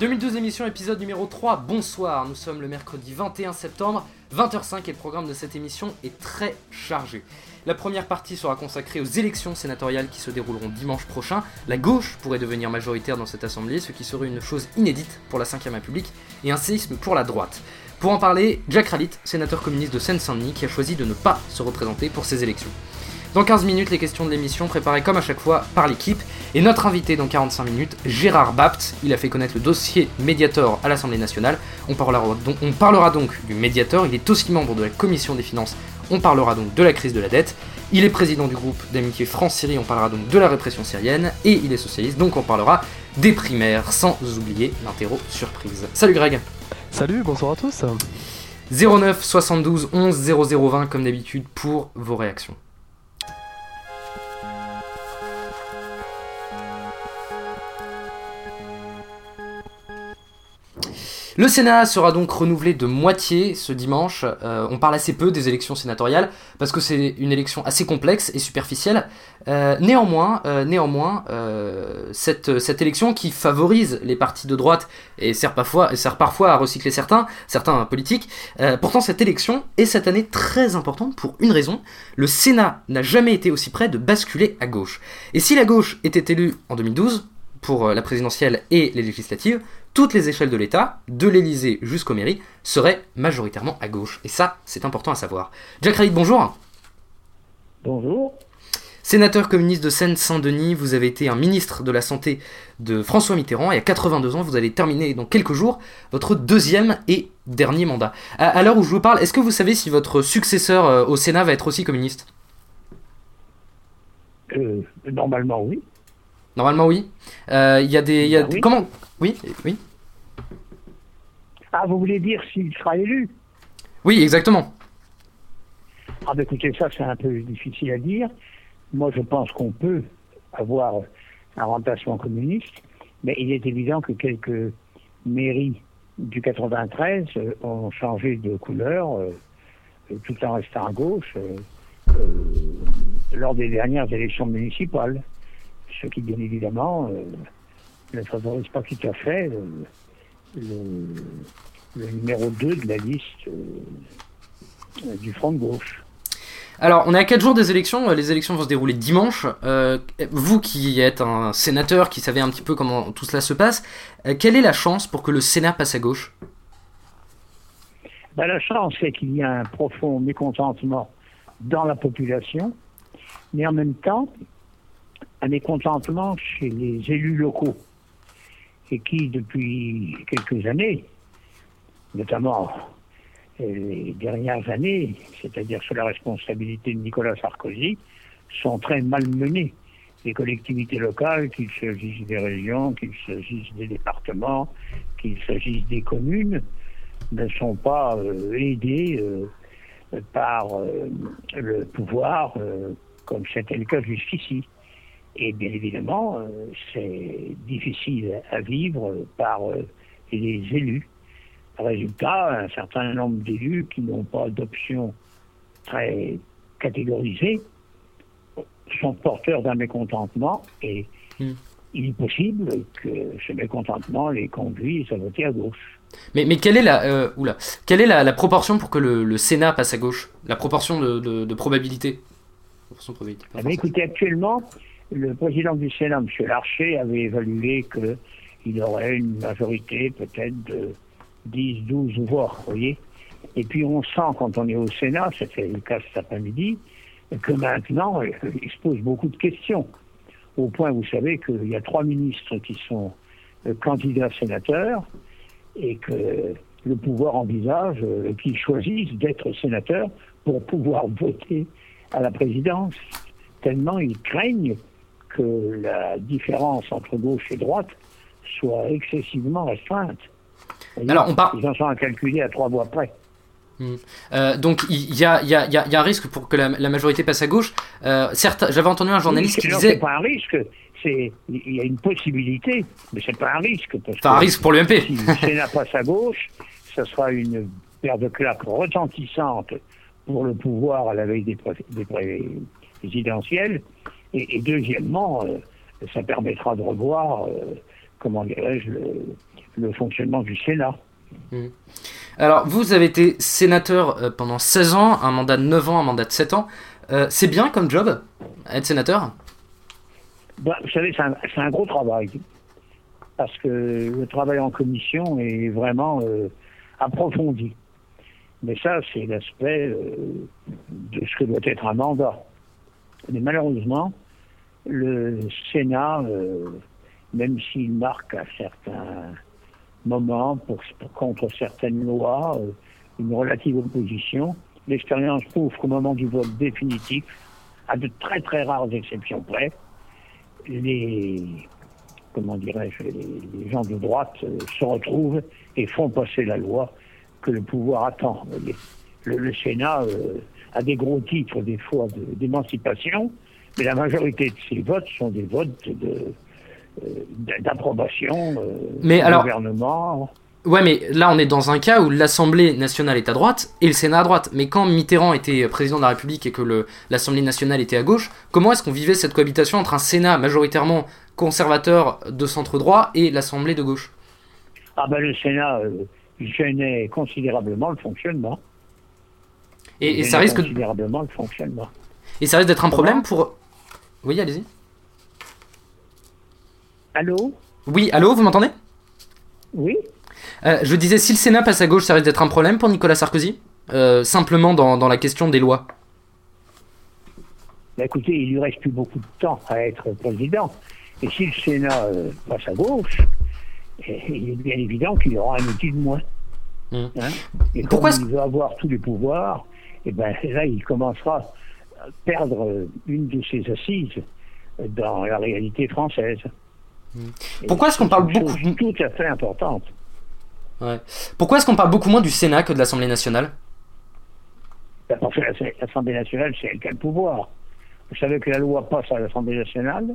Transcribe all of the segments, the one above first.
2012 émission épisode numéro 3, bonsoir, nous sommes le mercredi 21 septembre, 20h05 et le programme de cette émission est très chargé. La première partie sera consacrée aux élections sénatoriales qui se dérouleront dimanche prochain. La gauche pourrait devenir majoritaire dans cette assemblée, ce qui serait une chose inédite pour la 5ème République et un séisme pour la droite. Pour en parler, Jack Ralit, sénateur communiste de Seine-Saint-Denis, qui a choisi de ne pas se représenter pour ces élections. Dans 15 minutes, les questions de l'émission préparées comme à chaque fois par l'équipe. Et notre invité dans 45 minutes, Gérard Bapt. Il a fait connaître le dossier Mediator à l'Assemblée nationale. On parlera, donc, on parlera donc du Mediator. Il est aussi membre de la Commission des finances. On parlera donc de la crise de la dette. Il est président du groupe d'amitié France-Syrie. On parlera donc de la répression syrienne. Et il est socialiste, donc on parlera des primaires, sans oublier l'interro surprise. Salut Greg Salut, bonsoir à tous 09 72 11 0020 comme d'habitude pour vos réactions. Le Sénat sera donc renouvelé de moitié ce dimanche. Euh, on parle assez peu des élections sénatoriales parce que c'est une élection assez complexe et superficielle. Euh, néanmoins, euh, cette, élection qui favorise les partis de droite et sert parfois, sert parfois à recycler certains, certains politiques, pourtant cette élection est cette année très importante pour une raison. Le Sénat n'a jamais été aussi près de basculer à gauche. Et si la gauche était élue en 2012, pour la présidentielle et les législatives, toutes les échelles de l'État, de l'Élysée jusqu'aux mairies, seraient majoritairement à gauche. Et ça, c'est important à savoir. Jack Reid, bonjour. Bonjour. Sénateur communiste de Seine-Saint-Denis, vous avez été un ministre de la Santé de François Mitterrand et à 82 ans, vous allez terminer dans quelques jours votre deuxième et dernier mandat. À, l'heure où je vous parle, est-ce que vous savez si votre successeur euh, au Sénat va être aussi communiste? Euh, Normalement, oui. Normalement, oui. Euh, il y a des. Y a, bah Comment? Oui, oui. Ah, vous voulez dire s'il sera élu? Oui, exactement. Ah, bah, écoutez, ça, c'est un peu difficile à dire. Moi, je pense qu'on peut avoir un remplacement communiste, mais il est évident que quelques mairies du 93 euh, ont changé de couleur, euh, tout en restant à gauche, lors des dernières élections municipales ce qui bien évidemment euh, ne favorise pas tout à fait le, numéro 2 de la liste euh, du Front de gauche. Alors, on est à 4 jours des élections, les élections vont se dérouler dimanche. Euh, vous qui êtes un sénateur, qui savez un petit peu comment tout cela se passe, quelle est la chance pour que le Sénat passe à gauche? Ben, La chance, c'est qu'il y a un profond mécontentement dans la population, mais en même temps, un mécontentement chez les élus locaux et qui, depuis quelques années, notamment euh, les dernières années, c'est-à-dire sous la responsabilité de Nicolas Sarkozy, sont très malmenés. Les collectivités locales, qu'il s'agisse des régions, qu'il s'agisse des départements, qu'il s'agisse des communes, ne sont pas euh, aidées euh, par le pouvoir comme c'était le cas jusqu'ici. Et bien évidemment, euh, c'est difficile à vivre par euh, les élus. Résultat, un certain nombre d'élus qui n'ont pas d'option très catégorisée sont porteurs d'un mécontentement et hmm. il est possible que ce mécontentement les conduise à voter à gauche. Mais, mais quelle est, la, euh, oula, quelle est la, proportion pour que le, Sénat passe à gauche? La proportion de, probabilité, proportion probabilité eh Écoutez, actuellement, le président du Sénat, M. Larcher, avait évalué qu'il aurait une majorité peut-être de 10, 12 voix, vous voyez. Et puis on sent quand on est au Sénat, c'était le cas cet après-midi, que maintenant, il se pose beaucoup de questions. Au point, vous savez qu'il y a trois ministres qui sont euh, candidats sénateurs et que le pouvoir envisage euh, qu'ils choisissent d'être sénateurs pour pouvoir voter à la présidence, tellement ils craignent que la différence entre gauche et droite soit excessivement restreinte. Alors, on Ils en sont à calculer à trois voix près. Euh, donc il y a, y, a, y a, un risque pour que la, majorité passe à gauche. Euh, certes, j'avais entendu un journaliste qui disait. C'est pas un risque, c'est il y a une possibilité, mais c'est pas un risque. C'est un risque pour l'UMP. Si le Sénat passe à gauche, ce sera une paire de claques retentissante pour le pouvoir à la veille des, des présidentielles. Et, deuxièmement, euh, ça permettra de revoir euh, comment dirais-je, le, fonctionnement du Sénat. Mmh. Alors, vous avez été sénateur euh, pendant 16 ans, un mandat de 9 ans, un mandat de 7 ans. Euh, c'est bien comme job, être sénateur? Bah, Vous savez, c'est un, gros travail. Parce que le travail en commission est vraiment euh, approfondi. Mais ça, c'est l'aspect de ce que doit être un mandat. Mais malheureusement, le Sénat, même s'il marque à certains moment pour, contre certaines lois, euh, une relative opposition. L'expérience prouve qu'au moment du vote définitif, à de très très rares exceptions près, les comment dirais-je, les, gens de droite euh, se retrouvent et font passer la loi que le pouvoir attend. Le, Sénat euh, a des gros titres des fois d'émancipation, mais la majorité de ces votes sont des votes de, euh, d'approbation euh, mais du gouvernement. Ouais, mais là, on est dans un cas où l'Assemblée nationale est à droite et le Sénat à droite. Mais quand Mitterrand était président de la République et que l'Assemblée nationale était à gauche, comment est-ce qu'on vivait cette cohabitation entre un Sénat majoritairement conservateur de centre droit et l'Assemblée de gauche? Ah ben le Sénat euh, gênait considérablement le fonctionnement. Et, ça risque considérablement le fonctionnement. Et ça risque d'être un problème pour. Oui, allez-y. Allô? Oui, allô, vous m'entendez? Oui. Euh, je disais, si le Sénat passe à gauche, ça risque d'être un problème pour Nicolas Sarkozy? Euh, Simplement dans, la question des lois bah, Écoutez, il lui reste plus beaucoup de temps à être président. Et si le Sénat euh, passe à gauche, eh, il est bien évident qu'il aura un outil de moins. Mmh. Hein? Et Pourquoi il veut avoir tous les pouvoirs, et eh ben là, il commencera à perdre une de ses assises dans la réalité française. Pourquoi est-ce qu'on parle beaucoup tout à fait importante Pourquoi est-ce qu'on parle beaucoup moins du Sénat que de l'Assemblée nationale? Ben, Parce que l'Assemblée nationale, c'est elle qui a le pouvoir. Vous savez que la loi passe à l'Assemblée nationale,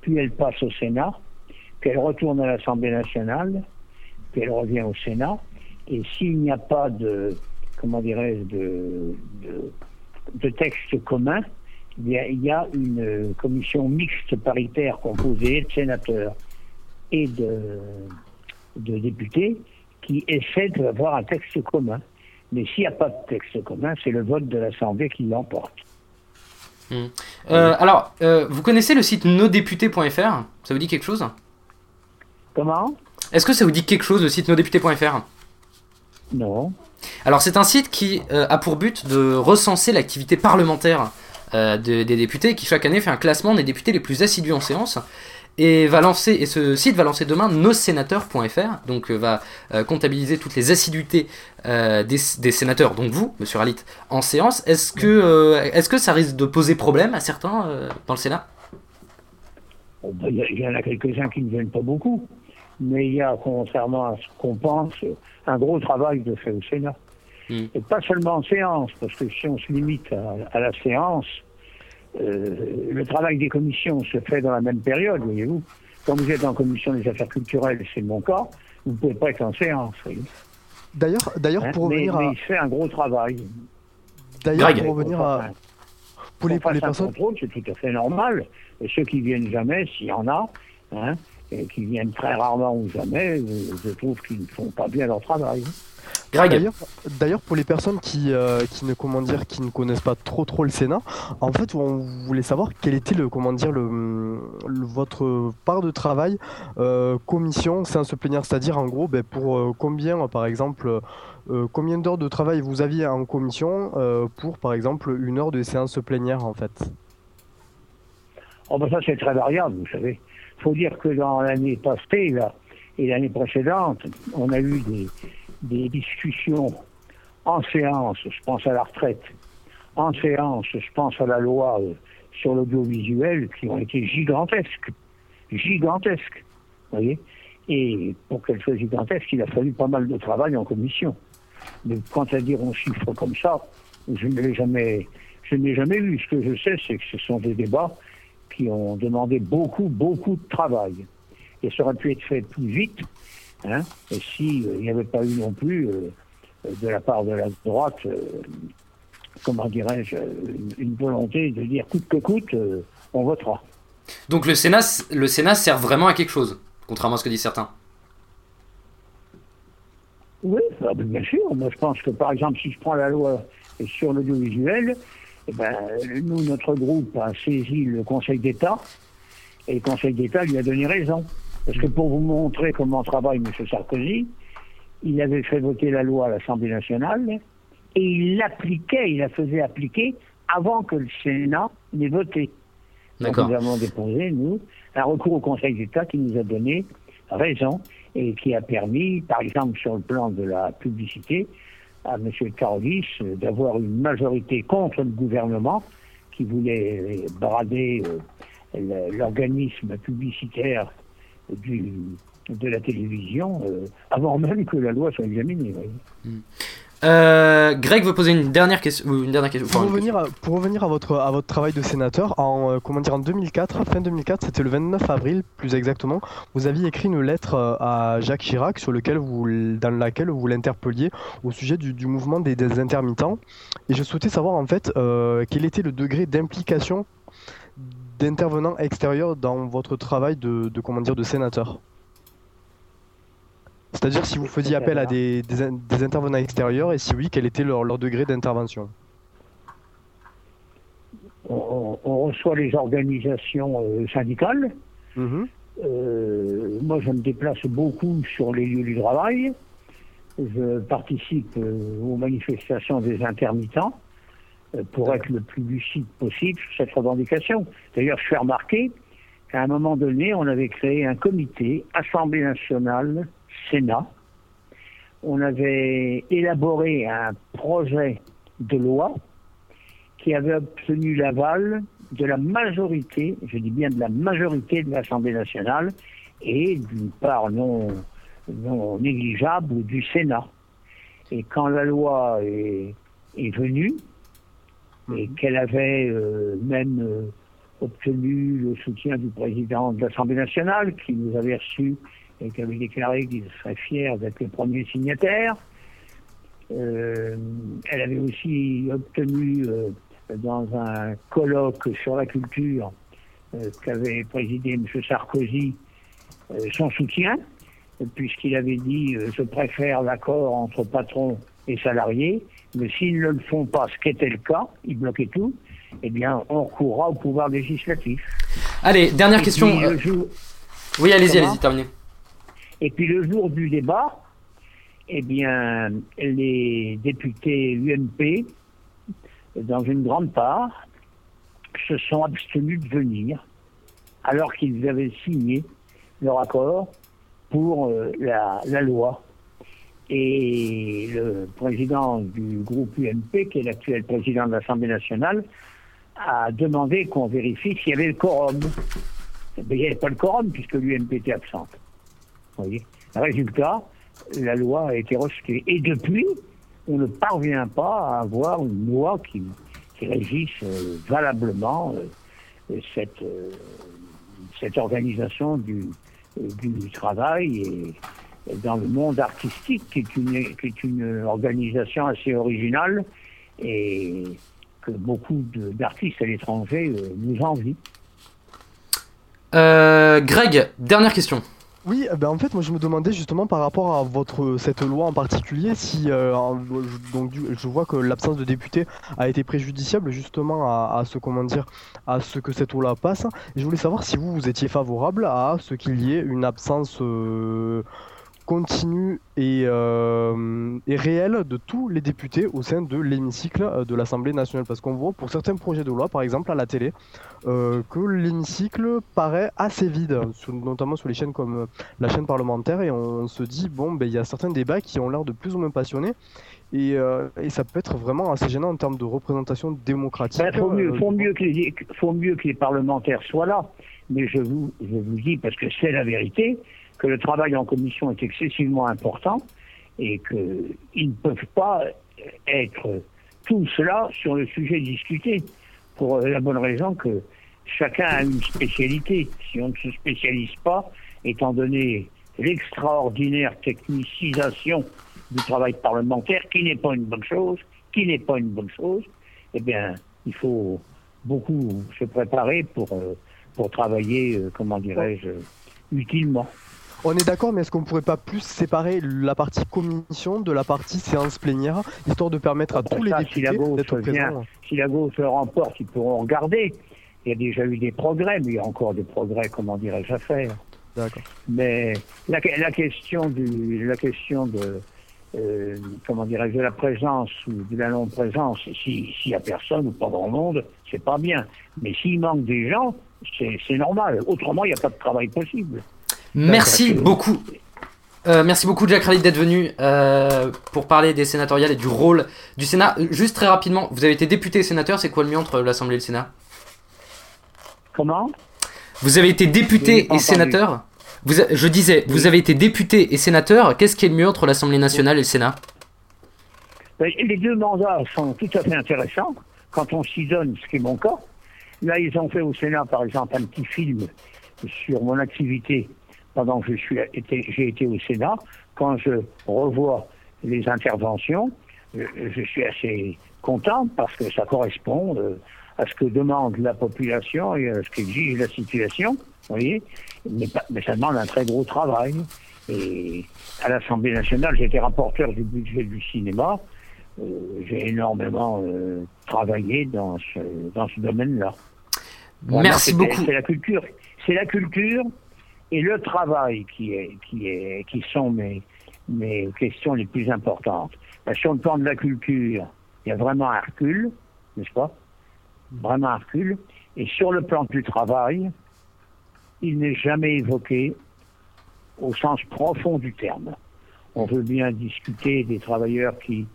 puis elle passe au Sénat, puis elle retourne à l'Assemblée nationale, puis elle revient au Sénat. Et s'il n'y a pas de, comment dirais-je, de, de texte commun, il y, a, une commission mixte paritaire composée de sénateurs et de, députés qui essaie d'avoir un texte commun. Mais s'il n'y a pas de texte commun, c'est le vote de l'Assemblée qui l'emporte. Hmm. Euh, alors, euh, vous connaissez le site nosdéputés.fr Ça vous dit quelque chose? Comment? Est-ce que ça vous dit quelque chose le site nosdéputés.fr Non. Alors, c'est un site qui euh, a pour but de recenser l'activité parlementaire euh, des députés qui chaque année fait un classement des députés les plus assidus en séance et va lancer et ce site va lancer demain nossénateurs.fr donc euh, va comptabiliser toutes les assiduités des, sénateurs donc vous monsieur Alit en séance. Est-ce que que ça risque de poser problème à certains dans le Sénat? Oh, bah, il y, en a quelques-uns qui ne viennent pas beaucoup mais il y a contrairement à ce qu'on pense un gros travail de fait au Sénat hmm. et pas seulement en séance parce que si on se limite à la séance euh, le travail des commissions se fait dans la même période, voyez-vous. Quand vous êtes en commission des affaires culturelles, c'est mon cas, vous ne pouvez pas être en séance. D'ailleurs, d'ailleurs, hein, pour revenir mais, il fait un gros travail. D'ailleurs, pour revenir à pour les, pour les personnes, c'est tout à fait normal. Et ceux qui viennent jamais, s'il y en a, hein, et qui viennent très rarement ou jamais, je trouve qu'ils ne font pas bien leur travail. D'ailleurs, pour les personnes qui, euh, qui, ne, comment dire, qui ne connaissent pas trop trop le Sénat, en fait, on voulait savoir quel était le, comment dire, le, votre part de travail, euh, commission, séance plénière, c'est-à-dire en gros, ben, pour euh, combien, par exemple, combien d'heures de travail vous aviez en commission pour, par exemple, une heure de séance plénière, en fait? Oh ben ça, c'est très variable, vous savez. Il faut dire que dans l'année passée, là, et l'année précédente, on a eu des des discussions en séance, je pense à la retraite, en séance, je pense à la loi euh, sur l'audiovisuel, qui ont été gigantesques. Gigantesques. Vous voyez Et pour qu'elles soient gigantesques, il a fallu pas mal de travail en commission. Mais quant à dire un chiffre comme ça, je ne l'ai jamais, je n'ai jamais vu. Ce que je sais, c'est que ce sont des débats qui ont demandé beaucoup, beaucoup de travail. Et ça aurait pu être fait plus vite Hein et s'il euh, n'y avait pas eu non plus, euh, de la part de la droite, euh, comment dirais-je, une, volonté de dire coûte que coûte, on votera. Donc le Sénat, le Sénat sert vraiment à quelque chose contrairement à ce que disent certains. Oui, ah, bien sûr. Moi, je pense que, par exemple, si je prends la loi sur l'audiovisuel, eh ben, nous, notre groupe a saisi le Conseil d'État et le Conseil d'État lui a donné raison. Parce que pour vous montrer comment travaille M. Sarkozy, il avait fait voter la loi à l'Assemblée nationale et il l'appliquait, il la faisait appliquer avant que le Sénat n'ait voté. Donc nous avons déposé, nous, un recours au Conseil d'État qui nous a donné raison et qui a permis, par exemple, sur le plan de la publicité, à M. Carolis d'avoir une majorité contre le gouvernement qui voulait brader euh, l'organisme publicitaire du, de la télévision euh, avant même que la loi soit examinée. Hmm. Euh, Greg veut poser une dernière question. Une dernière question pour, revenir à, pour revenir à votre, à votre travail de sénateur, en, euh, comment dire, en 2004, fin 2004, c'était le 29 avril plus exactement, vous aviez écrit une lettre euh, à Jacques Chirac sur lequel vous, dans laquelle vous l'interpelliez au sujet du, du mouvement des, des, intermittents. Et je souhaitais savoir en fait quel était le degré d'implication d'intervenants extérieurs dans votre travail de, de, comment dire, de sénateur? C'est-à-dire si vous faisiez appel à des, intervenants extérieurs et si oui, quel était leur, degré d'intervention on, reçoit les organisations euh, syndicales. Mhm. Euh, moi, je me déplace beaucoup sur les lieux du travail. Je participe euh, aux manifestations des intermittents pour être le plus lucide possible sur cette revendication. D'ailleurs, je fais remarquer qu'à un moment donné, on avait créé un comité, Assemblée nationale, Sénat, on avait élaboré un projet de loi qui avait obtenu l'aval de la majorité, je dis bien de la majorité de l'Assemblée nationale et d'une part non, négligeable du Sénat. Et quand la loi est, venue, et mhm. qu'elle avait euh, même euh, obtenu le soutien du président de l'Assemblée nationale, qui nous avait reçus et qui avait déclaré qu'il serait fier d'être le premier signataire. Euh, elle avait aussi obtenu euh, dans un colloque sur la culture euh, qu'avait présidé M. Sarkozy son soutien, puisqu'il avait dit Je préfère l'accord entre patrons et salariés, mais s'ils ne le font pas, ce qui était le cas, ils bloquaient tout, eh bien, on recourra au pouvoir législatif. Allez, dernière question. Oui, allez-y, allez-y, terminez. Et puis le jour du débat, eh bien, les députés UMP, dans une grande part, se sont abstenus de venir, alors qu'ils avaient signé leur accord pour euh, la, loi. Et le président du groupe UMP, qui est l'actuel président de l'Assemblée nationale, a demandé qu'on vérifie s'il y avait le quorum. Mais il n'y avait pas le quorum puisque l'UMP était absente. Résultat, la loi a été rejetée. Et depuis, on ne parvient pas à avoir une loi qui, régisse euh, valablement euh, cette, euh, cette organisation du, du travail et, dans le monde artistique, qui est, une, qui est une organisation assez originale et que beaucoup d'artistes à l'étranger nous envient. Greg, dernière question. Oui, ben en fait, moi je me demandais justement par rapport à votre cette loi en particulier, si euh, donc je vois que l'absence de députés a été préjudiciable justement à, ce comment dire à ce que cette loi passe. je voulais savoir si vous vous étiez favorable à ce qu'il y ait une absence euh, continue et, euh, et, réelle de tous les députés au sein de l'hémicycle euh, de l'Assemblée nationale. Parce qu'on voit pour certains projets de loi, par exemple à la télé, euh, que l'hémicycle paraît assez vide, notamment sur les chaînes comme la chaîne parlementaire, et on se dit, bon, ben, il y a certains débats qui ont l'air de plus ou moins passionnés. Et, et, ça peut être vraiment assez gênant en termes de représentation démocratique. Il ben, faut, mieux, faut, mieux que les, faut mieux que les parlementaires soient là. Mais je vous, je vous dis, parce que c'est la vérité, que le travail en commission est excessivement important et qu'ils ne peuvent pas être tout cela sur le sujet discuté, pour la bonne raison que chacun a une spécialité. Si on ne se spécialise pas, étant donné l'extraordinaire technicisation du travail parlementaire, qui n'est pas une bonne chose, qui n'est pas une bonne chose, eh bien, il faut beaucoup se préparer pour, euh, pour travailler, euh, comment dirais-je, utilement. On est d'accord, mais est-ce qu'on pourrait pas plus séparer la partie commission de la partie séance plénière, histoire de permettre à Après tous les députés si d'être présents Si la gauche remporte, ils pourront regarder. Il y a déjà eu des progrès, mais il y a encore des progrès, comment dirais-je, à faire. D'accord. Mais la, la question du, la question de, euh, comment dirais-je, de la présence ou de la non-présence, si- s'il y a personne ou pas grand monde, c'est pas bien. Mais s'il manque des gens, c'est normal. Autrement, il n'y a pas de travail possible. Merci beaucoup. Euh, merci beaucoup Jack Raleigh d'être venu euh, pour parler des sénatoriales et du rôle du Sénat. Euh, Juste très rapidement, vous avez été député et sénateur, c'est quoi le mieux entre l'Assemblée et le Sénat? Comment? Vous avez été député et entendu. sénateur? Vous Je disais, vous avez été député et sénateur, qu'est-ce qui est le mieux entre l'Assemblée nationale et le Sénat? Ben, Les deux mandats sont tout à fait intéressants quand on s'y donne, ce qui est mon cas. Là, ils ont fait au Sénat, par exemple, un petit film sur mon activité pendant que été, j'ai été au Sénat. Quand je revois les interventions, je, je suis assez content parce que ça correspond euh, à ce que demande la population et à ce qu'exige la situation. Vous voyez mais, pas- mais ça demande un très gros travail. Et à l'Assemblée nationale, j'étais rapporteur du budget du cinéma. Euh, j'ai énormément euh, travaillé dans ce, dans ce domaine-là. Merci beaucoup. C'est la culture, c'est la culture et le travail qui est, qui est, qui sont mes, mes questions les plus importantes. Sur le plan de la culture, il y a vraiment un recul, n'est-ce pas? Vraiment un recul. Et sur le plan du travail, il n'est jamais évoqué au sens profond du terme. On veut bien discuter des travailleurs qui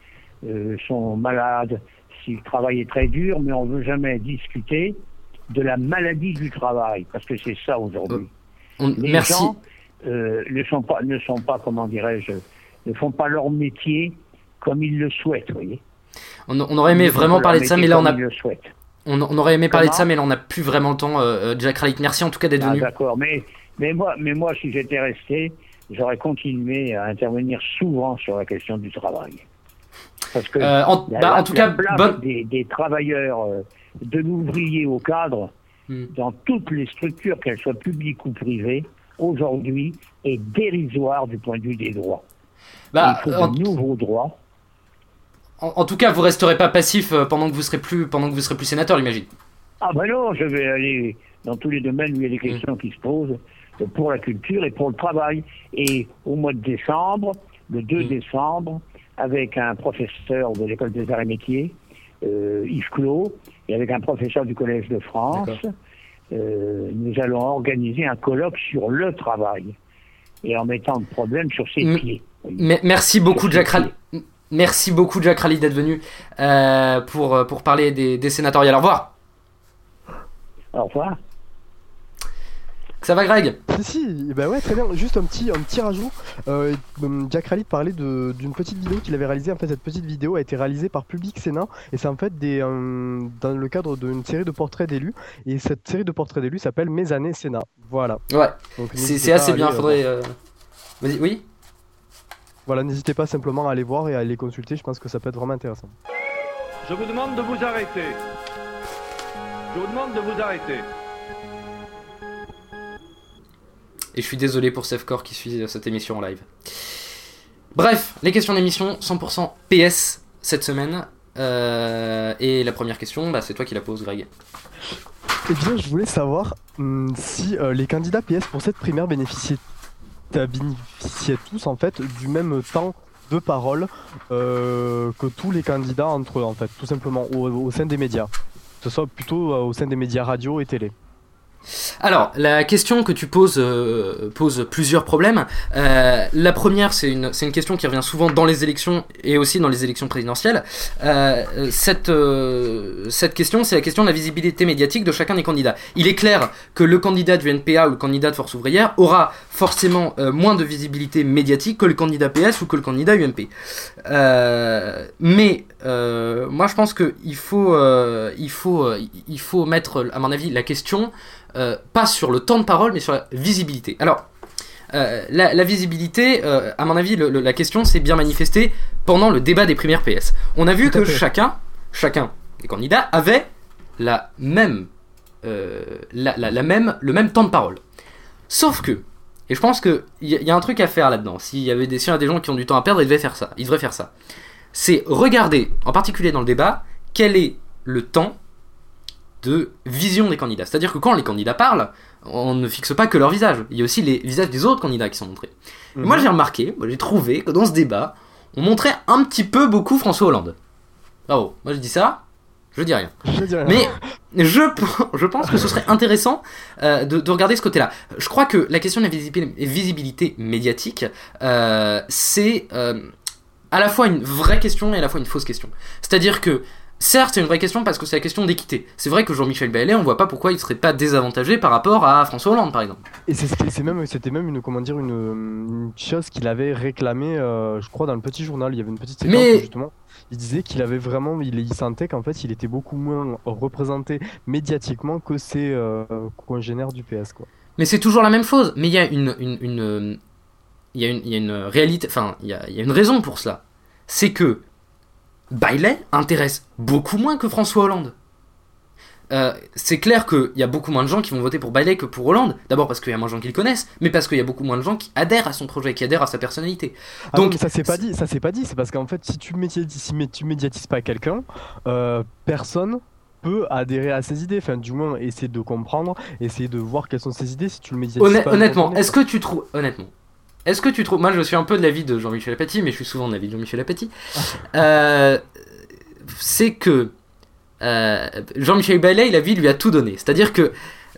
euh, sont malades, si le travail est très dur, mais on veut jamais discuter de la maladie du travail, parce que c'est ça aujourd'hui. On- Les Merci. gens euh, ne sont pas, ne sont pas, comment dirais-je, ne font pas leur métier comme ils le souhaitent, vous voyez. On, on aurait aimé Ils vraiment parler de ça, mais là on a, le on, on aurait aimé parler de Comment ça, mais là on n'a plus vraiment le temps. euh, euh, Jack Raleigh, merci en tout cas d'être Ah, venu. D'accord, mais, mais, moi, mais moi, si j'étais resté, j'aurais continué à intervenir souvent sur la question du travail. Parce que Euh, en, la- bah, la- en tout la cas, bonne. des, des travailleurs, euh, de l'ouvrier au cadre, Hmm. dans toutes les structures, qu'elles soient publiques ou privées, aujourd'hui, est dérisoire du point de vue des droits. Bah, Il faut en, de nouveaux droits. en- en tout cas, vous resterez pas passif euh, pendant que vous serez plus, pendant que vous serez plus sénateur, j'imagine. Ah ben non, je vais aller dans tous les domaines où il y a des Hmm. questions qui se posent euh, pour la culture et pour le travail. Et au mois de décembre, le 2 Mm. décembre, avec un professeur de l'école des arts et métiers, euh, Yves Clos, et avec un professeur du Collège de France, euh, nous allons organiser un colloque sur le travail et en mettant le problème sur ses pieds. Merci beaucoup, Jack Raleigh. Merci beaucoup, Jack Raleigh, d'être venu euh, pour, euh, pour parler des, des sénatoriales. Au revoir. Au revoir. Ça va, Greg? Si, si, bah ouais, très bien. Juste un petit, un petit rajout. Euh, hum, Jack Raleigh parlait de- d'une petite vidéo qu'il avait réalisée. En fait, cette petite vidéo a été réalisée par Public Sénat et c'est en fait des, euh, dans le cadre d'une série de portraits d'élus. Et cette série de portraits d'élus s'appelle Mes années Sénat. Voilà. Ouais, Donc, c'est assez bien. aller, euh, Faudrait. euh, Vas-y, oui? Voilà, n'hésitez pas simplement à aller voir et à les consulter. Je pense que ça peut être vraiment intéressant. Je vous demande de vous arrêter. Je vous demande de vous arrêter. Et je suis désolé pour Sefcore qui suit euh, cette émission en live. Bref, les questions d'émission 100% PS cette semaine. Euh, et la première question, bah, c'est toi qui la poses, Greg. Eh bien, je voulais savoir hum, si euh, les candidats PS pour cette primaire bénéficiaient, tous en fait du même temps de parole que tous les candidats entre eux en fait, tout simplement au, sein des médias. Que ce soit plutôt au sein des médias radio et télé. Alors, la question que tu poses euh, pose plusieurs problèmes. Euh, la première, c'est une, une question qui revient souvent dans les élections et aussi dans les élections présidentielles. Euh, cette, cette question, c'est la question de la visibilité médiatique de chacun des candidats. Il est clair que le candidat du NPA ou le candidat de Force ouvrière aura forcément moins de visibilité médiatique que le candidat PS ou que le candidat UMP. Mais moi, je pense qu'il faut, il faut, il faut mettre, à mon avis, la question euh, pas sur le temps de parole, mais sur la visibilité. Alors, euh, la, la visibilité, euh, à mon avis, le- le- la question s'est bien manifestée pendant le débat des primaires PS. On a vu que chacun, chacun des candidats avait la même, la, même, le même temps de parole. Sauf que, Et je pense qu'il y, y a un truc à faire là-dedans. S'il y avait des, y a des gens qui ont du temps à perdre, ils devraient faire ça. Ils devraient faire ça. C'est regarder, en particulier dans le débat, quel est le temps de vision des candidats. C'est-à-dire que quand les candidats parlent, on ne fixe pas que leur visage. Il y a aussi les visages des autres candidats qui sont montrés. Et Moi, j'ai remarqué, j'ai trouvé que dans ce débat, on montrait un petit peu beaucoup François Hollande. Bravo. Moi, je dis ça, je dis rien. Je dis rien. Mais je, je pense que ce serait intéressant euh, de, de regarder ce côté-là. Je crois que la question de la visibil- visibilité médiatique, euh, c'est euh, à la fois une vraie question et à la fois une fausse question. C'est-à-dire que, certes, c'est une vraie question parce que c'est la question d'équité. C'est vrai que Jean-Michel Baillet, on voit pas pourquoi il serait pas désavantagé par rapport à François Hollande, par exemple. Et c'est même, c'était même une, comment dire, une, une chose qu'il avait réclamé, euh, je crois, dans le petit journal. Il y avait une petite séquence Mais- justement, il disait qu'il avait vraiment, il, il sentait qu'en fait, il était beaucoup moins représenté médiatiquement que ses euh, congénères du PS, quoi. Mais c'est toujours la même chose. Mais il y a une, une, une, euh, il y a une, il y a une réalité, enfin, il y a, il y a une raison pour cela. C'est que Bailey intéresse beaucoup moins que François Hollande. Euh, c'est clair qu'il y a beaucoup moins de gens qui vont voter pour Bailey que pour Hollande. D'abord parce qu'il y a moins de gens qui le connaissent, mais parce qu'il y a beaucoup moins de gens qui adhèrent à son projet, qui adhèrent à sa personnalité. Ah Donc, ça c'est pas dit, ça c'est pas dit, c'est parce qu'en fait si tu médiatises, si mé- tu médiatises pas quelqu'un, euh, personne peut adhérer à ses idées, enfin du moins essayer de comprendre, essayer de voir quelles sont ses idées si tu le médiatises Honn- pas. honnêtement, est-ce que tu trouves. Honnêtement. Est-ce que tu trouves. Moi, je suis un peu de l'avis de Jean-Michel Apathy, mais je suis souvent de l'avis de Jean-Michel Apathy. Euh, c'est que. euh, Jean-Michel Bailey, la vie lui a tout donné. C'est-à-dire que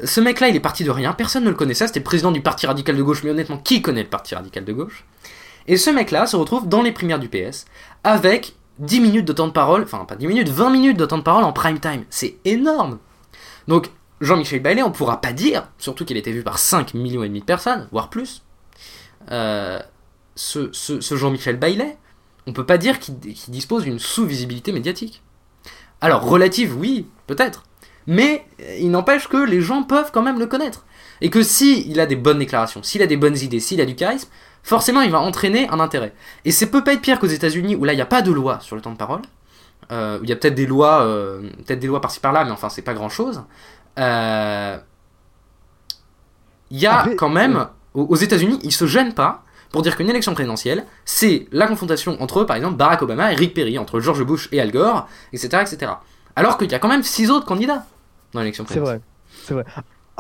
ce mec-là, il est parti de rien. Personne ne le connaissait. C'était le président du Parti radical de gauche, mais honnêtement, qui connaît le Parti radical de gauche? Et ce mec-là se retrouve dans les primaires du PS avec 10 minutes de temps de parole. Enfin, pas 10 minutes, 20 minutes de temps de parole en prime time. C'est énorme. Donc, Jean-Michel Bailey, on pourra pas dire, surtout qu'il était vu par 5 millions et demi de personnes, voire plus, euh, ce, ce- ce Jean-Michel Bailey, on peut pas dire qu'il dispose d'une sous-visibilité médiatique. Alors, relative, oui, peut-être, mais il n'empêche que les gens peuvent quand même le connaître. Et que si il a des bonnes déclarations, s'il a des bonnes idées, s'il a du charisme, forcément il va entraîner un intérêt. Et c'est peut pas être pire qu'aux États-Unis où là il n'y a pas de loi sur le temps de parole. Euh, il y a peut-être des lois, euh, peut-être des lois par-ci par-là, mais enfin c'est pas grand-chose. Euh, Il y a Après, quand même, aux États-Unis, ils se gênent pas pour dire qu'une élection présidentielle, c'est la confrontation entre, par exemple, Barack Obama et Rick Perry, entre George Bush et Al Gore, etc., etc. Alors qu'il y a quand même six autres candidats dans l'élection C'est présidentielle. vrai, c'est vrai.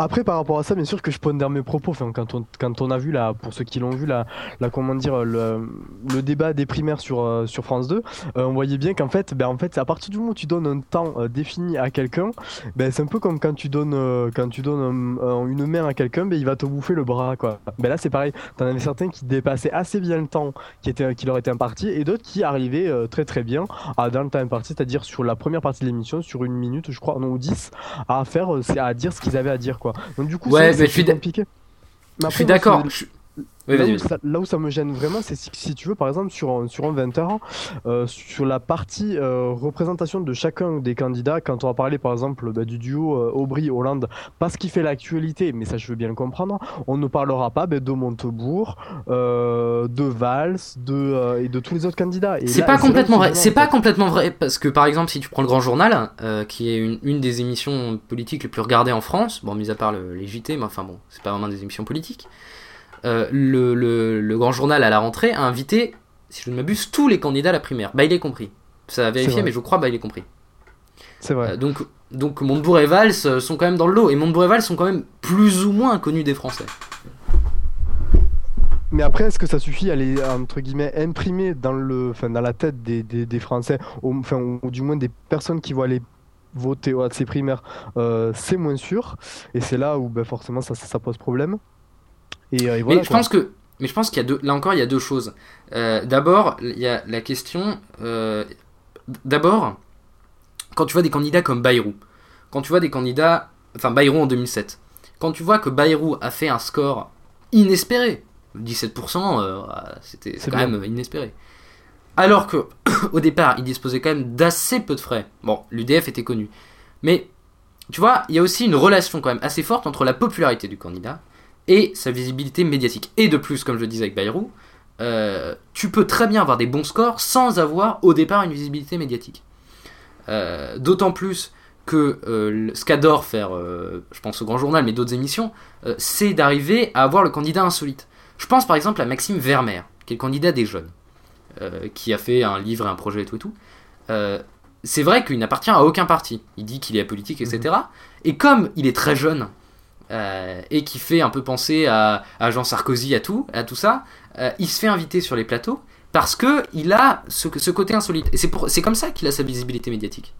Après, par rapport à ça, bien sûr que je pondère mes propos. Enfin, quand, on, quand on a vu, là, pour ceux qui l'ont vu, la, la, comment dire, le, le débat des primaires sur, euh, sur France 2, euh, on voyait bien qu'en fait, ben, en fait, à partir du moment où tu donnes un temps euh, défini à quelqu'un, ben, c'est un peu comme quand tu donnes, quand tu donnes un- un- une main à quelqu'un, ben, il va te bouffer le bras. Quoi. Ben, là, c'est pareil. T'en avais certains qui dépassaient assez bien le temps qui, était, qui leur était imparti et d'autres qui arrivaient très très bien à, dans le temps imparti, c'est-à-dire sur la première partie de l'émission, sur une minute, je crois, non, ou 10, à faire, à dire ce qu'ils avaient à dire. Quoi. Donc, du coup, Ouais, c'est- mais je suis d'a- compliqué. Je Mais après, suis moi, d'accord. je Oui, là, où ça, là où ça me gêne vraiment, c'est si, si tu veux, par exemple, sur, un- sur un 20 heures, euh, sur la partie euh, représentation de chacun des candidats, quand on va parler par exemple bah, du duo euh, Aubry-Hollande, parce qu'il fait l'actualité, mais ça je veux bien le comprendre, on ne parlera pas bah, de Montebourg, de Valls de, et de tous les autres candidats. C'est pas complètement vrai. C'est pas complètement vrai parce que par exemple, si tu prends le Grand Journal, qui est une, une des émissions politiques les plus regardées en France, bon, mis à part le- les JT, mais enfin bon, c'est pas vraiment des émissions politiques. Euh, le, le- le Grand Journal à la rentrée a invité, si je ne m'abuse, tous les candidats à la primaire. Bah, il est compris. Ça a vérifié, mais je crois, bah, il est compris. C'est vrai. Euh, donc, donc Montebourg et Valls euh, sont quand même dans le lot, et Montebourg et Valls sont quand même plus ou moins connus des Français. Mais après, est-ce que ça suffit à les, entre guillemets, imprimer dans, le, enfin, dans la tête des, des, des Français, ou, enfin, ou du moins des personnes qui vont aller voter à ces primaires euh, C'est moins sûr. Et c'est là où ben, forcément ça, ça, ça pose problème. Et, euh, et voilà, mais je pense que, mais je pense qu'il y a deux, là encore, il y a deux choses. Euh, D'abord, il y a la question. euh, D'abord, quand tu vois des candidats comme Bayrou, quand tu vois des candidats, enfin Bayrou en 2007, quand tu vois que Bayrou a fait un score inespéré, 17%, euh, c'était quand bien. même inespéré. Alors que au départ, il disposait quand même d'assez peu de frais. Bon, l'UDF était connu, mais tu vois, il y a aussi une relation quand même assez forte entre la popularité du candidat et sa visibilité médiatique. Et de plus, comme je le disais avec Bayrou, euh, tu peux très bien avoir des bons scores sans avoir au départ une visibilité médiatique. Euh, D'autant plus que euh, ce qu'adore faire, je pense au Grand Journal, mais d'autres émissions, c'est d'arriver à avoir le candidat insolite. Je pense par exemple à Maxime Vermeer, qui est le candidat des jeunes, qui a fait un livre et un projet et tout et tout. C'est vrai qu'il n'appartient à aucun parti. Il dit qu'il est apolitique, etc. Et comme il est très jeune euh, et qui fait un peu penser à, Jean Sarkozy, à tout, à tout ça, euh, il se fait inviter sur les plateaux parce que il a ce, côté insolite. C'est comme ça qu'il a sa visibilité médiatique.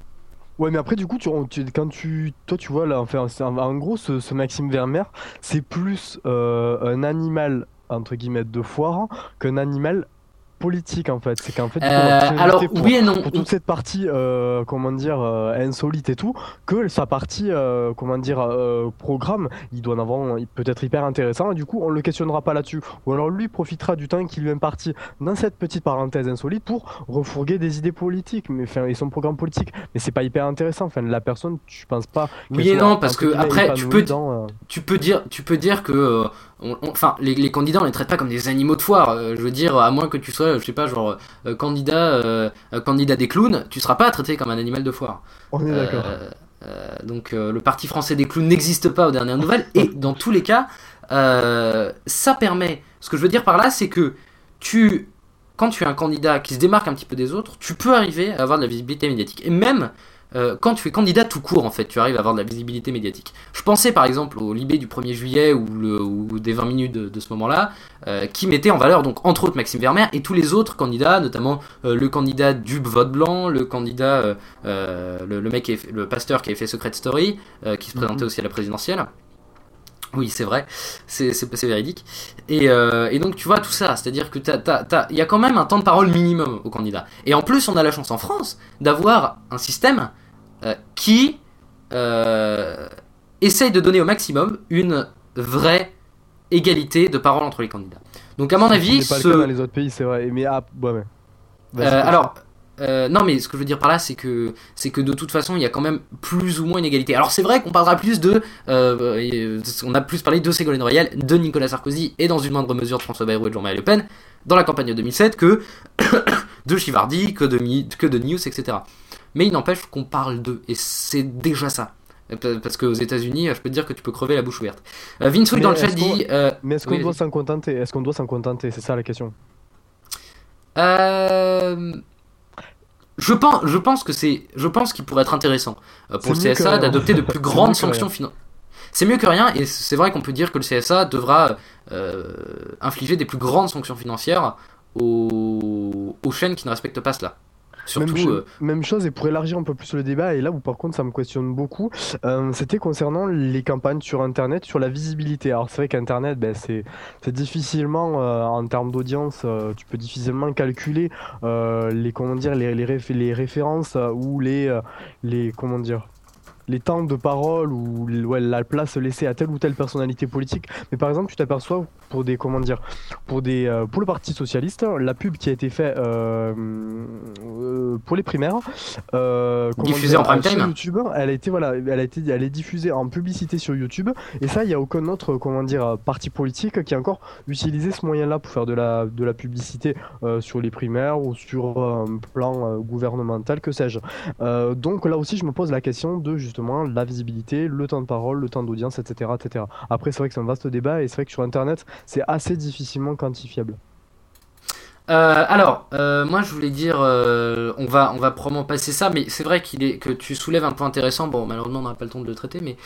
Ouais, mais après, du coup, quand tu, toi, tu vois là, en gros, ce, ce Maxime Vermeer, c'est plus euh, un animal entre guillemets de foire qu'un animal politique en fait. C'est qu'en fait, Euh, alors pour- oui et non. pour toute cette partie, euh, comment dire, euh, insolite et tout, que sa partie, euh, comment dire, programme, il doit en avoir, il peut être hyper intéressant, et du coup, on le questionnera pas là-dessus. Ou alors lui profitera du temps qui lui est imparti dans cette petite parenthèse insolite pour refourguer des idées politiques, mais enfin, et son programme politique. Mais c'est pas hyper intéressant, enfin, la personne, tu penses pas. Oui et non, parce que après, tu peux- dans, tu peux dire, tu peux dire que, enfin, les, les candidats, on les traite pas comme des animaux de foire. Euh, je veux dire, à moins que tu sois, je sais pas, genre euh, candidat, euh, candidat des clowns, tu seras pas traité comme un animal de foire. On est d'accord. Donc le parti français des clowns n'existe pas aux dernières nouvelles et dans tous les cas ça permet ce que je veux dire par là c'est que tu quand tu es un candidat qui se démarque un petit peu des autres tu peux arriver à avoir de la visibilité médiatique et même euh, quand tu es candidat tout court en fait tu arrives à avoir de la visibilité médiatique je pensais par exemple au Libé du 1er juillet ou, le, ou des 20 minutes de, de ce moment là qui mettait en valeur donc entre autres Maxime Vermeer et tous les autres candidats notamment euh, le candidat du vote blanc le candidat euh, euh, le, le mec qui fait- le pasteur qui avait fait Secret Story euh, qui se présentait Mhm. aussi à la présidentielle oui, c'est vrai, c'est véridique. Et, euh, et donc, tu vois, tout ça, c'est-à-dire que t'as- t'as- t'as- il y a quand même un temps de parole minimum au candidat. Et en plus, on a la chance en France d'avoir un système euh, qui euh, essaye de donner au maximum une vraie égalité de parole entre les candidats. Donc, à mon avis, pas le ce, cas dans les autres pays, c'est vrai. Mais ah, ouais, ouais. Euh, alors, euh, non, mais ce que je veux dire par là, c'est que c'est que de toute façon, il y a quand même plus ou moins une égalité. Alors, c'est vrai qu'on parlera plus de, euh, euh, on a plus parlé de Ségolène Royal, de Nicolas Sarkozy et dans une moindre mesure de François Bayrou et de Jean-Marie Le Pen dans la campagne de 2007 que de Chivardi, que de Mi- que de News, etc. Mais il n'empêche qu'on parle d'eux et c'est déjà ça. Euh, Parce qu'aux États-Unis, je peux te dire que tu peux crever la bouche ouverte. Euh, Vince dans le chat dit. euh, Mais est-ce qu'on oui, doit s'en contenter Est-ce qu'on doit s'en contenter C'est ça la question. Euh, Je pense, je pense que c'est, je pense qu'il pourrait être intéressant euh, pour le CSA d'adopter de plus grandes sanctions financières. C'est mieux que rien, et c'est vrai qu'on peut dire que le CSA devra euh, infliger des plus grandes sanctions financières aux, aux chaînes qui ne respectent pas cela. Surtout, même, euh, même chose, et pour élargir un peu plus le débat, et là où par contre ça me questionne beaucoup, euh, c'était concernant les campagnes sur Internet, sur la visibilité. Alors c'est vrai qu'Internet, ben, c'est difficilement, euh, en termes d'audience, tu peux difficilement calculer les, comment dire, les, les, réf- les références ou les, les, comment dire, les temps de parole ou ouais, la place laissée à telle ou telle personnalité politique. Mais par exemple, tu t'aperçois pour des comment dire, pour des euh, pour le Parti socialiste, la pub qui a été faite euh, euh, pour les primaires, Diffusée en prime time. YouTube, elle a été voilà, elle a été, elle est diffusée en publicité sur YouTube. Et ça, il y a aucun autre comment dire parti politique qui a encore utilisé ce moyen-là pour faire de la de la publicité sur les primaires ou sur un plan gouvernemental, que sais-je. Donc là aussi, je me pose la question de justement la visibilité, le temps de parole, le temps d'audience, etc., etc. Après, c'est vrai que c'est un vaste débat et c'est vrai que sur Internet, c'est assez difficilement quantifiable. Euh, alors, euh, moi je voulais dire, euh, on va, on va probablement passer ça, mais c'est vrai qu'il est que tu soulèves un point intéressant. Bon, malheureusement, on n'a pas le temps de le traiter, mais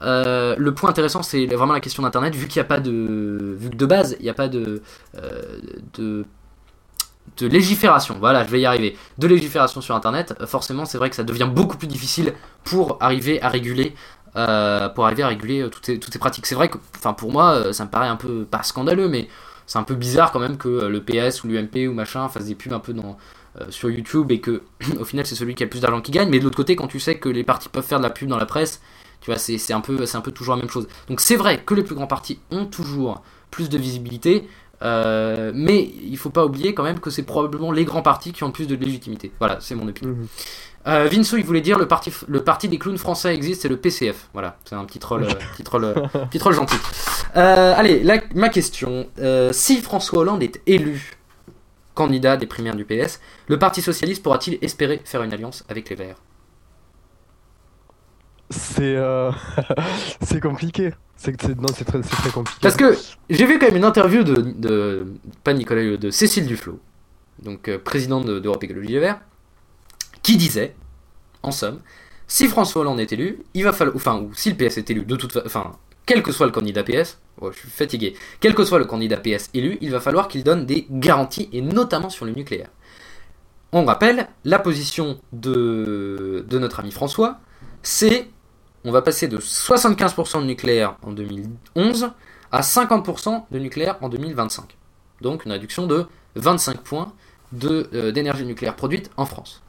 le point intéressant, c'est vraiment la question d'Internet, vu qu'il n'y a pas de, vu que de base, il n'y a pas de, de, de légifération. Voilà, je vais y arriver. De légifération sur Internet, euh, forcément, c'est vrai que ça devient beaucoup plus difficile pour arriver à réguler. euh, pour arriver à réguler euh, toutes ces, pratiques. C'est vrai que, enfin, pour moi, ça me paraît un peu pas scandaleux, mais c'est un peu bizarre quand même que le PS ou l'UMP ou machin fasse des pubs un peu dans, sur YouTube et que au final c'est celui qui a le plus d'argent qui gagne. Mais de l'autre côté, quand tu sais que les partis peuvent faire de la pub dans la presse, tu vois, c'est c'est un peu toujours la même chose. Donc c'est vrai que les plus grands partis ont toujours plus de visibilité. Euh, mais il faut pas oublier quand même que c'est probablement les grands partis qui ont le plus de légitimité. Voilà, c'est mon opinion. Euh, Vinceau, il voulait dire le parti, le parti des clowns français existe, c'est le PCF. Voilà, c'est un petit troll, euh, petit troll, petit troll gentil. Allez, la- ma question. Si François Hollande est élu candidat des primaires du PS, le Parti Socialiste pourra-t-il espérer faire une alliance avec les Verts? C'est euh, c'est compliqué. C'est non, c'est très, très compliqué. Parce que j'ai vu quand même une interview de, de pas Nicolas Hulot, de Cécile Duflot, donc euh, présidente de- d'Europe Écologie Les Verts, qui disait, en somme, si François Hollande est élu, il va falloir, enfin, ou si le PS est élu, de toute façon, enfin, quel que soit le candidat PS, ouais, je suis fatigué, quel que soit le candidat PS élu, il va falloir qu'il donne des garanties, et notamment sur le nucléaire. On rappelle, la position de, de notre ami François, c'est on va passer de 75% de nucléaire en 2011 à 50% de nucléaire en 2025. Donc une réduction de 25 points euh, d'énergie nucléaire produite en France.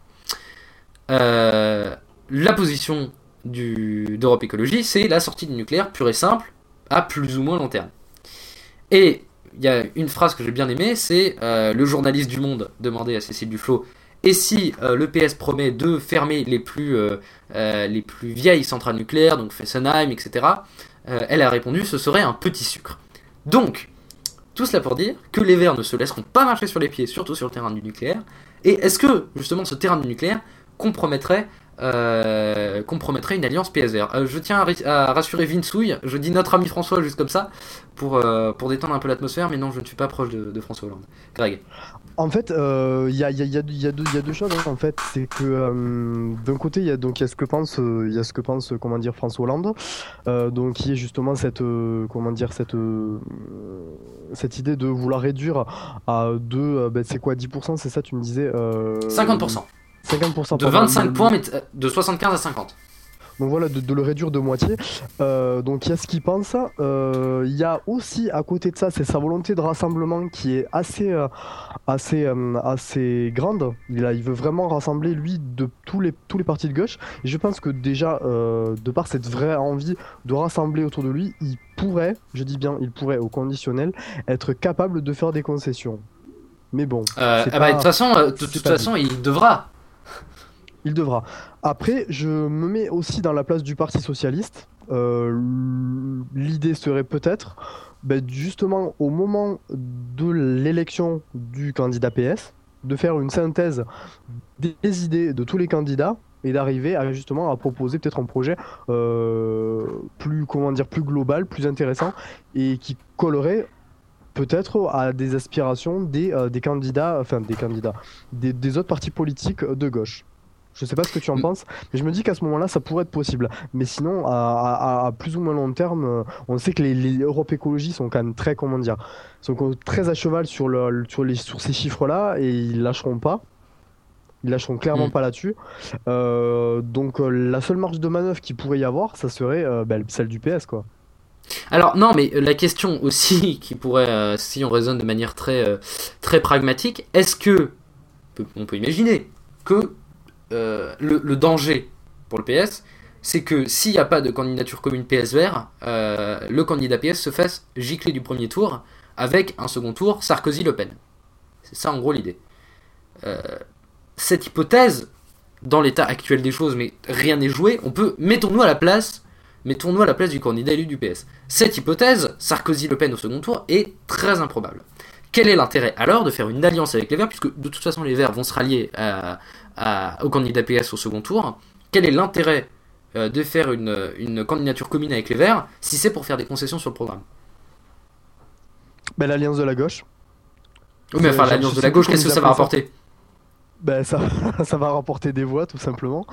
Euh, la position d'Europe Écologie, c'est la sortie du nucléaire pure et simple à plus ou moins long terme. Et il y a une phrase que j'ai bien aimée, c'est euh, le journaliste du Monde demandait à Cécile Duflot et si euh, le PS promet de fermer les plus, euh, euh, les plus vieilles centrales nucléaires, donc Fessenheim, etc., euh, elle a répondu ce serait un petit sucre. Donc, tout cela pour dire que les Verts ne se laisseront pas marcher sur les pieds, surtout sur le terrain du nucléaire. Et est-ce que, justement, ce terrain du nucléaire compromettrait, compromettrait une alliance PSR Euh, Je tiens à, rassurer Vinsouille, je dis notre ami François juste comme ça, pour, pour détendre un peu l'atmosphère, mais non, je ne suis pas proche de, de François Hollande. Greg. En fait, euh, il y, a, il y, a, il y, a, il y, a deux- il y a deux choses. hein, en fait, c'est que euh, d'un côté, il y a donc il ce que pense, euh, il y a ce que pense, euh, comment dire, François Hollande, euh, donc qui est justement cette, euh, comment dire, cette, euh, cette idée de vouloir réduire à 2, ben, c'est quoi, 10%, c'est ça, tu me disais euh, 50%. 50%. De pardon, 25 le- points, mais de 75 à 50. Donc voilà, de, de le réduire de moitié. Euh, donc il y a ce qu'il pense. Euh, Il y a aussi à côté de ça, c'est sa volonté de rassemblement qui est assez, euh, assez, assez grande. Il, a- il veut vraiment rassembler lui de tous les, tous les partis de gauche. Et je pense que déjà, de par cette vraie envie de rassembler autour de lui, il pourrait, je dis bien, il pourrait au conditionnel, être capable de faire des concessions. Mais bon, Euh, ah bah, de toute façon, de toute façon, il devra. Il devra. Après, je me mets aussi dans la place du Parti socialiste. Euh, L'idée serait peut-être, ben, justement, au moment de l'élection du candidat PS, de faire une synthèse des idées de tous les candidats et d'arriver à justement à proposer peut-être un projet euh, plus comment dire plus global, plus intéressant et qui collerait peut-être à des aspirations des, euh, candidats, enfin des candidats, des autres partis politiques de gauche. Je sais pas ce que tu en Mm. penses, mais je me dis qu'à ce moment-là, ça pourrait être possible. Mais sinon, à, à- à plus ou moins long terme, euh, on sait que les, les Europe Écologie sont quand même très, comment dire, sont très à cheval sur, le, sur, les, sur ces chiffres-là et ils lâcheront pas. Ils lâcheront clairement Mm. pas là-dessus. Euh, donc euh, la seule marge de manœuvre qu'il pourrait y avoir, ça serait euh, bah, celle du PS, quoi. Alors non, mais la question aussi qui pourrait, euh, si on raisonne de manière très, très pragmatique, est-ce que on peut imaginer que euh, le, danger pour le PS, c'est que s'il n'y a pas de candidature commune PS vert, euh, le candidat PS se fasse gicler du premier tour avec un second tour Sarkozy-Le Pen. C'est ça en gros l'idée. Euh, cette hypothèse, dans l'état actuel des choses, mais rien n'est joué, on peut mettons-nous à la place, mettons-nous à la place du candidat élu du PS. Cette hypothèse, Sarkozy-Le Pen au second tour, est très improbable. Quel est l'intérêt alors de faire une alliance avec les Verts, puisque de toute façon les Verts vont se rallier à- à- au candidat PS au second tour. Quel est l'intérêt euh, de faire une, une candidature commune avec les Verts si c'est pour faire des concessions sur le programme? Bah, L'alliance de la gauche, Oui, mais enfin, l'alliance de la gauche, qu'est-ce que ça va rapporter? Bah, ça, ça va rapporter des voix tout simplement.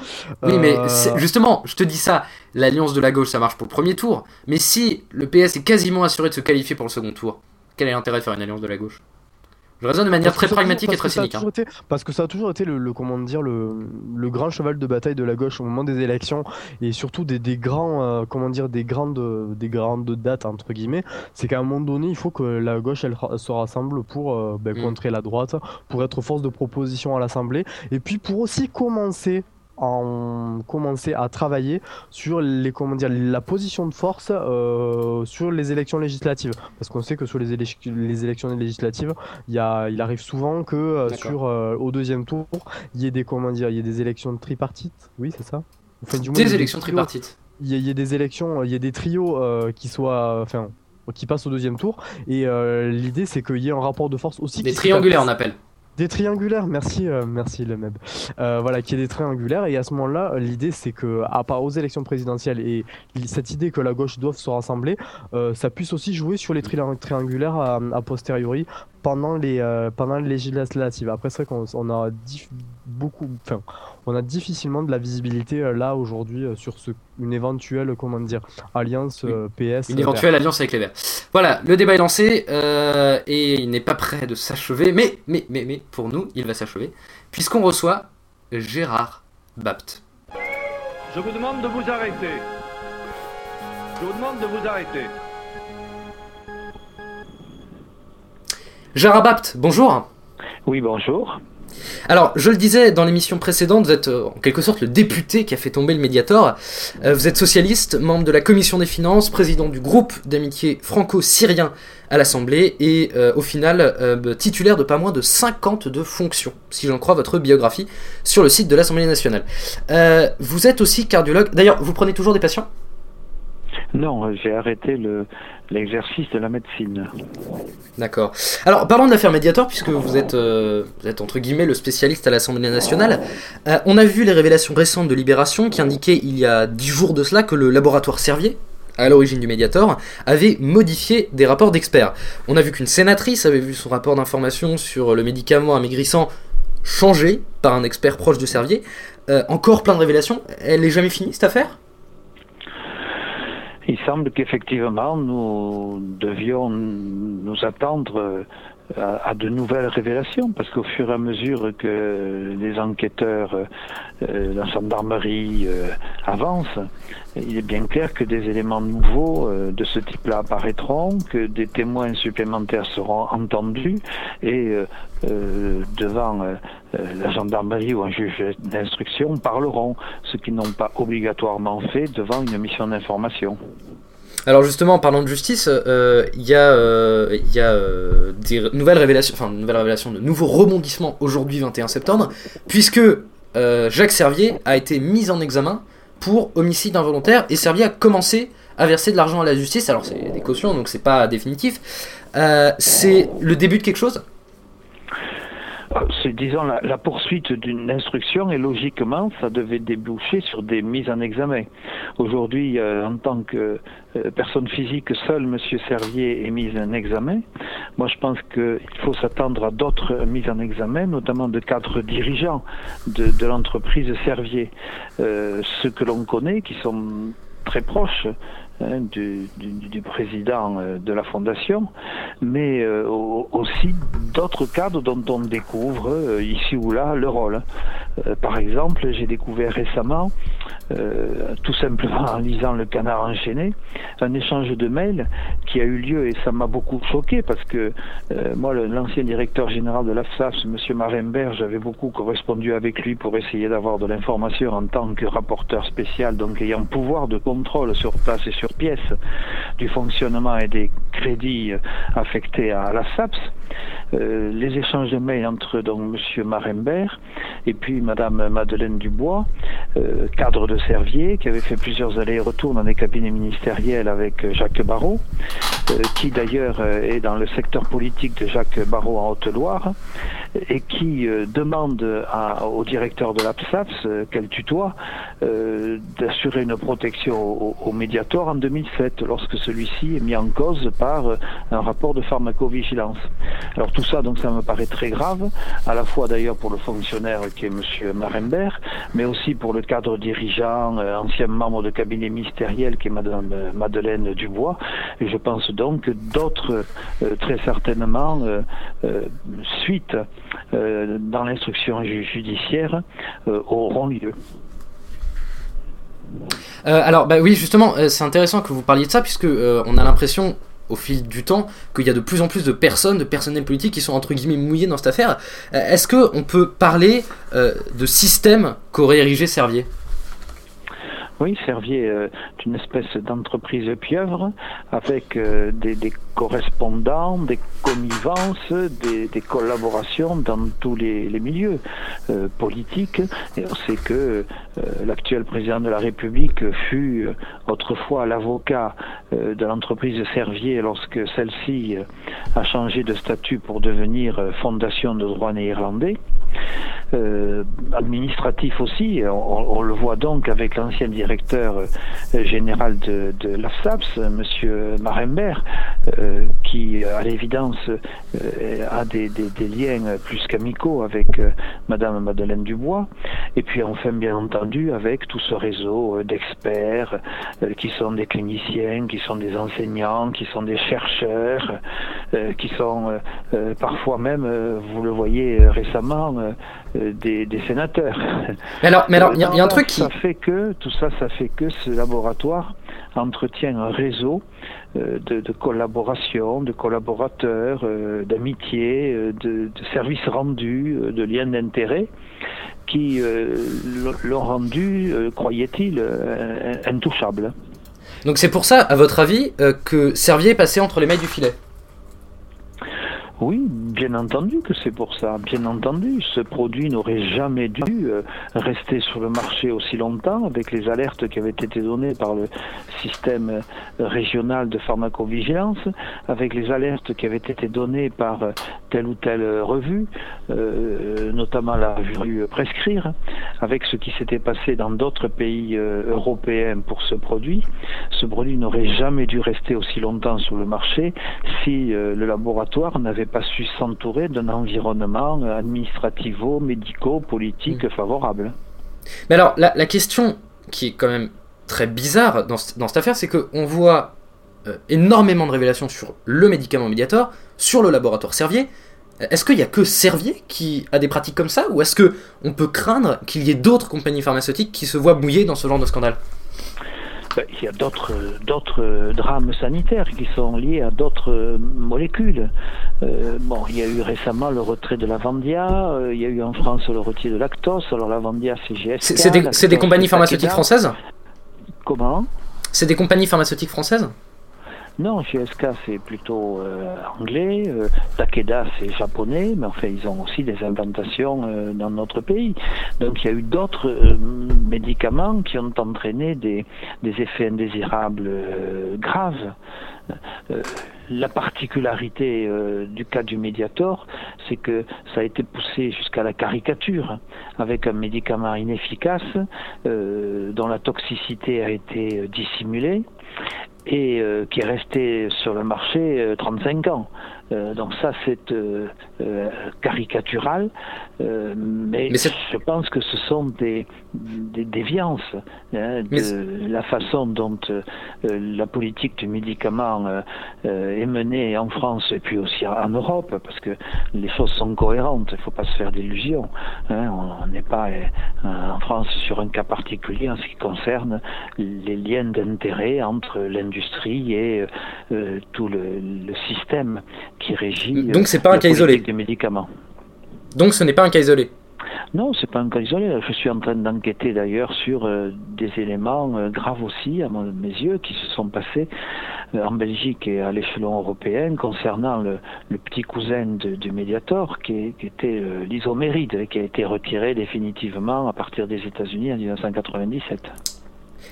Oui, mais Euh, justement, je te dis ça, l'alliance de la gauche, ça marche pour le premier tour, mais si le PS est quasiment assuré de se qualifier pour le second tour, quel est l'intérêt de faire une alliance de la gauche? Je raisonne de manière Parce très pragmatique et très cynique. hein. été- parce que ça a toujours été le, le- comment dire le, le grand cheval de bataille de la gauche au moment des élections et surtout des, des grands euh, comment dire des grandes des grandes dates entre guillemets c'est qu'à un moment donné il faut que la gauche elle se rassemble pour euh, ben, Mm. contrer la droite pour être force de proposition à l'Assemblée et puis pour aussi commencer en commencer à travailler sur les comment dire la position de force euh, sur les élections législatives. Parce qu'on sait que sur les, les élections législatives il, y a, il arrive souvent que euh, sur euh, au deuxième tour il y ait des comment dire il y ait des élections tripartites. Oui c'est ça? Enfin, du Des élections tripartites. il y, a- il y a des élections il y a des trios qui soient enfin qui passent au deuxième tour. Et l'idée c'est qu'il y ait un rapport de force aussi Des triangulaires, on appelle. Des triangulaires, merci, euh, merci le MEB. Euh, voilà, qui est des triangulaires. Et à ce moment-là, l'idée, c'est que, à part aux élections présidentielles et cette idée que la gauche doive se rassembler, euh, ça puisse aussi jouer sur les triangulaires a, posteriori pendant les, pendant les législatives. Après, c'est vrai qu'on a beaucoup, enfin, on a difficilement de la visibilité là aujourd'hui sur ce, une éventuelle, comment dire, alliance PS. Une éventuelle alliance avec les Verts. Voilà, le débat est lancé et il n'est pas prêt de s'achever, mais, mais, mais, mais, pour nous, il va s'achever, puisqu'on reçoit Gérard Bapt. Je vous demande de vous arrêter. Je vous demande de vous arrêter. Gérard Bapt, bonjour. Oui, bonjour. Alors, je le disais dans l'émission précédente, vous êtes euh, en quelque sorte le député qui a fait tomber le Mediator. Euh, vous êtes socialiste, membre de la commission des finances, président du groupe d'amitié franco-syrien à l'Assemblée et euh, au final titulaire de pas moins de 52 fonctions, si j'en crois votre biographie, sur le site de l'Assemblée nationale. vous êtes aussi cardiologue. D'ailleurs, vous prenez toujours des patients? Non, j'ai arrêté l'exercice de la médecine. D'accord. Alors, parlons de l'affaire Mediator, puisque vous êtes, euh, entre guillemets le spécialiste à l'Assemblée nationale. Euh, on a vu les révélations récentes de Libération qui indiquaient il y a dix jours de cela que le laboratoire Servier, à l'origine du Mediator, avait modifié des rapports d'experts. On a vu qu'une sénatrice avait vu son rapport d'information sur le médicament amaigrissant changé par un expert proche de Servier. Euh, encore plein de révélations. Elle n'est jamais finie cette affaire? Il semble qu'effectivement, nous devions nous attendre euh, à, de nouvelles révélations, parce qu'au fur et à mesure que les enquêteurs, euh, la gendarmerie euh, avancent, il est bien clair que des éléments nouveaux de ce type-là apparaîtront, que des témoins supplémentaires seront entendus et devant la gendarmerie ou un juge d'instruction parleront, ce qu'ils n'ont pas obligatoirement fait devant une mission d'information. Alors justement, en parlant de justice, euh, il y a, euh, y a euh, des nouvelles révélations, enfin nouvelles révélations, de nouveaux rebondissements aujourd'hui 21 septembre, puisque Jacques Servier a été mis en examen pour homicide involontaire et Servier a commencé à verser de l'argent à la justice. Alors c'est des cautions, donc c'est pas définitif. c'est le début de quelque chose? C'est disons la, poursuite d'une instruction et logiquement ça devait déboucher sur des mises en examen. Aujourd'hui, euh, en tant que euh, personne physique, seul Monsieur Servier est mis en examen. Moi, je pense qu'il faut s'attendre à d'autres mises en examen, notamment de cadres dirigeants de, l'entreprise Servier, euh, ceux que l'on connaît, qui sont très proches Hein, du, du, président euh, de la fondation, mais euh, aussi d'autres cadres dont on découvre euh, ici ou là le rôle. par exemple, j'ai découvert récemment, tout simplement en lisant le canard enchaîné, un échange de mails qui a eu lieu et ça m'a beaucoup choqué parce que moi, l'ancien directeur général de l'AFSAS, M. Marimbert, j'avais beaucoup correspondu avec lui pour essayer d'avoir de l'information en tant que rapporteur spécial, donc ayant pouvoir de contrôle sur place et sur pièces du fonctionnement et des crédits affectés à la SAPS. Euh, les échanges de mails entre donc Monsieur Marembert et puis Madame Madeleine Dubois, euh, cadre de Servier, qui avait fait plusieurs allers-retours dans des cabinets ministériels avec Jacques Barrault, euh, qui d'ailleurs est dans le secteur politique de Jacques Barrault en Haute-Loire, et qui demande au directeur de l'APSAPS, qu'elle tutoie, d'assurer une protection au, au Mediator en 2007, lorsque celui-ci est mis en cause par un rapport de pharmacovigilance. Alors tout ça, donc ça me paraît très grave, à la fois d'ailleurs pour le fonctionnaire qui est M. Marembert, mais aussi pour le cadre dirigeant, euh, ancien membre de cabinet ministériel qui est euh, Madeleine Dubois. Et je pense donc que d'autres, euh, très certainement, suite dans l'instruction judiciaire, auront lieu. alors, bah oui, justement, c'est intéressant que vous parliez de ça, puisque on a l'impression, au fil du temps qu'il y a de plus en plus de personnes, de personnels politiques qui sont entre guillemets mouillés dans cette affaire. Euh, est-ce qu'on peut parler euh, de système qu'aurait érigé Servier? Oui, Servier est une espèce d'entreprise pieuvre avec des, des, correspondants, des connivences, des, collaborations dans tous les, milieux politiques. Et on sait que l'actuel président de la République fut autrefois l'avocat de l'entreprise Servier lorsque celle-ci a changé de statut pour devenir fondation de droit néerlandais. Euh, administratif aussi. On, le voit donc avec l'ancien directeur euh, général de, l'AFSAPS, Monsieur Marembert, euh, qui à l'évidence a des, liens plus qu'amicaux avec Madame Madeleine Dubois. Et puis enfin, bien entendu, avec tout ce réseau d'experts qui sont des cliniciens, qui sont des enseignants, qui sont des chercheurs, qui sont parfois même, vous le voyez récemment, euh, des, sénateurs. Mais alors, mais alors, il y, a un truc qui. Ça fait que tout ça, ça fait que ce laboratoire entretient un réseau euh, de, collaboration, de collaborateurs, euh, d'amitié, de, services rendus, de liens d'intérêt qui l'ont rendu, croyait-il, intouchable. Donc c'est pour ça, à votre avis, que Servier est passé entre les mailles du filet? Oui, bien entendu que c'est pour ça. Bien entendu, ce produit n'aurait jamais dû euh, rester sur le marché aussi longtemps avec les alertes qui avaient été données par le système euh, régional de pharmacovigilance, avec les alertes qui avaient été données par euh, telle ou telle revue, notamment la revue Prescrire, avec ce qui s'était passé dans d'autres pays européens pour ce produit. Ce produit n'aurait jamais dû rester aussi longtemps sur le marché si le laboratoire n'avait pas su s'entourer d'un environnement administrativo, médico, politique mm. favorable. Mais alors, la, question qui est quand même très bizarre dans, cette affaire, c'est qu'on voit euh, énormément de révélations sur le médicament Mediator, sur le laboratoire Servier. Est-ce qu'il n'y a que Servier qui a des pratiques comme ça, ou est-ce qu'on peut craindre qu'il y ait d'autres compagnies pharmaceutiques qui se voient mouillées dans ce genre de scandale? Ben, il y a d'autres d'autres drames sanitaires qui sont liés à d'autres molécules. Euh, bon, il y a eu récemment le retrait de la Vandia, euh, il y a eu en France le retrait de Lactos. Alors la Vandia, c'est GSK. C'est des, des, compagnies pharmaceutiques françaises? Comment? C'est des compagnies pharmaceutiques françaises? Non, GSK c'est plutôt euh, anglais, euh, Takeda c'est japonais, mais enfin ils ont aussi des implantations euh, dans notre pays. Donc il y a eu d'autres médicaments qui ont entraîné des, des effets indésirables graves. la particularité du cas du Mediator, c'est que ça a été poussé jusqu'à la caricature, avec un médicament inefficace dont la toxicité a été dissimulée et euh, qui est resté sur le marché 35 euh, ans. Euh, donc ça, c'est caricatural, mais, je pense que ce sont des, des déviances hein, de la façon dont la politique du médicament est menée en France et puis aussi en Europe, parce que les choses sont cohérentes, il ne faut pas se faire d'illusions. Hein, on n'est pas en France sur un cas particulier en ce qui concerne les liens d'intérêt entre l'industrie et tout le, le système qui régit Donc c'est pas un cas isolé. des médicaments. Donc ce n'est pas un cas isolé. Non, c'est pas un cas isolé. Je suis en train d'enquêter d'ailleurs sur euh, des éléments euh, graves aussi, à mes yeux, qui se sont passés euh, en Belgique et à l'échelon européen concernant le, petit cousin du Mediator, qui, qui était l'isoméride, qui a été retiré définitivement à partir des États-Unis en 1997.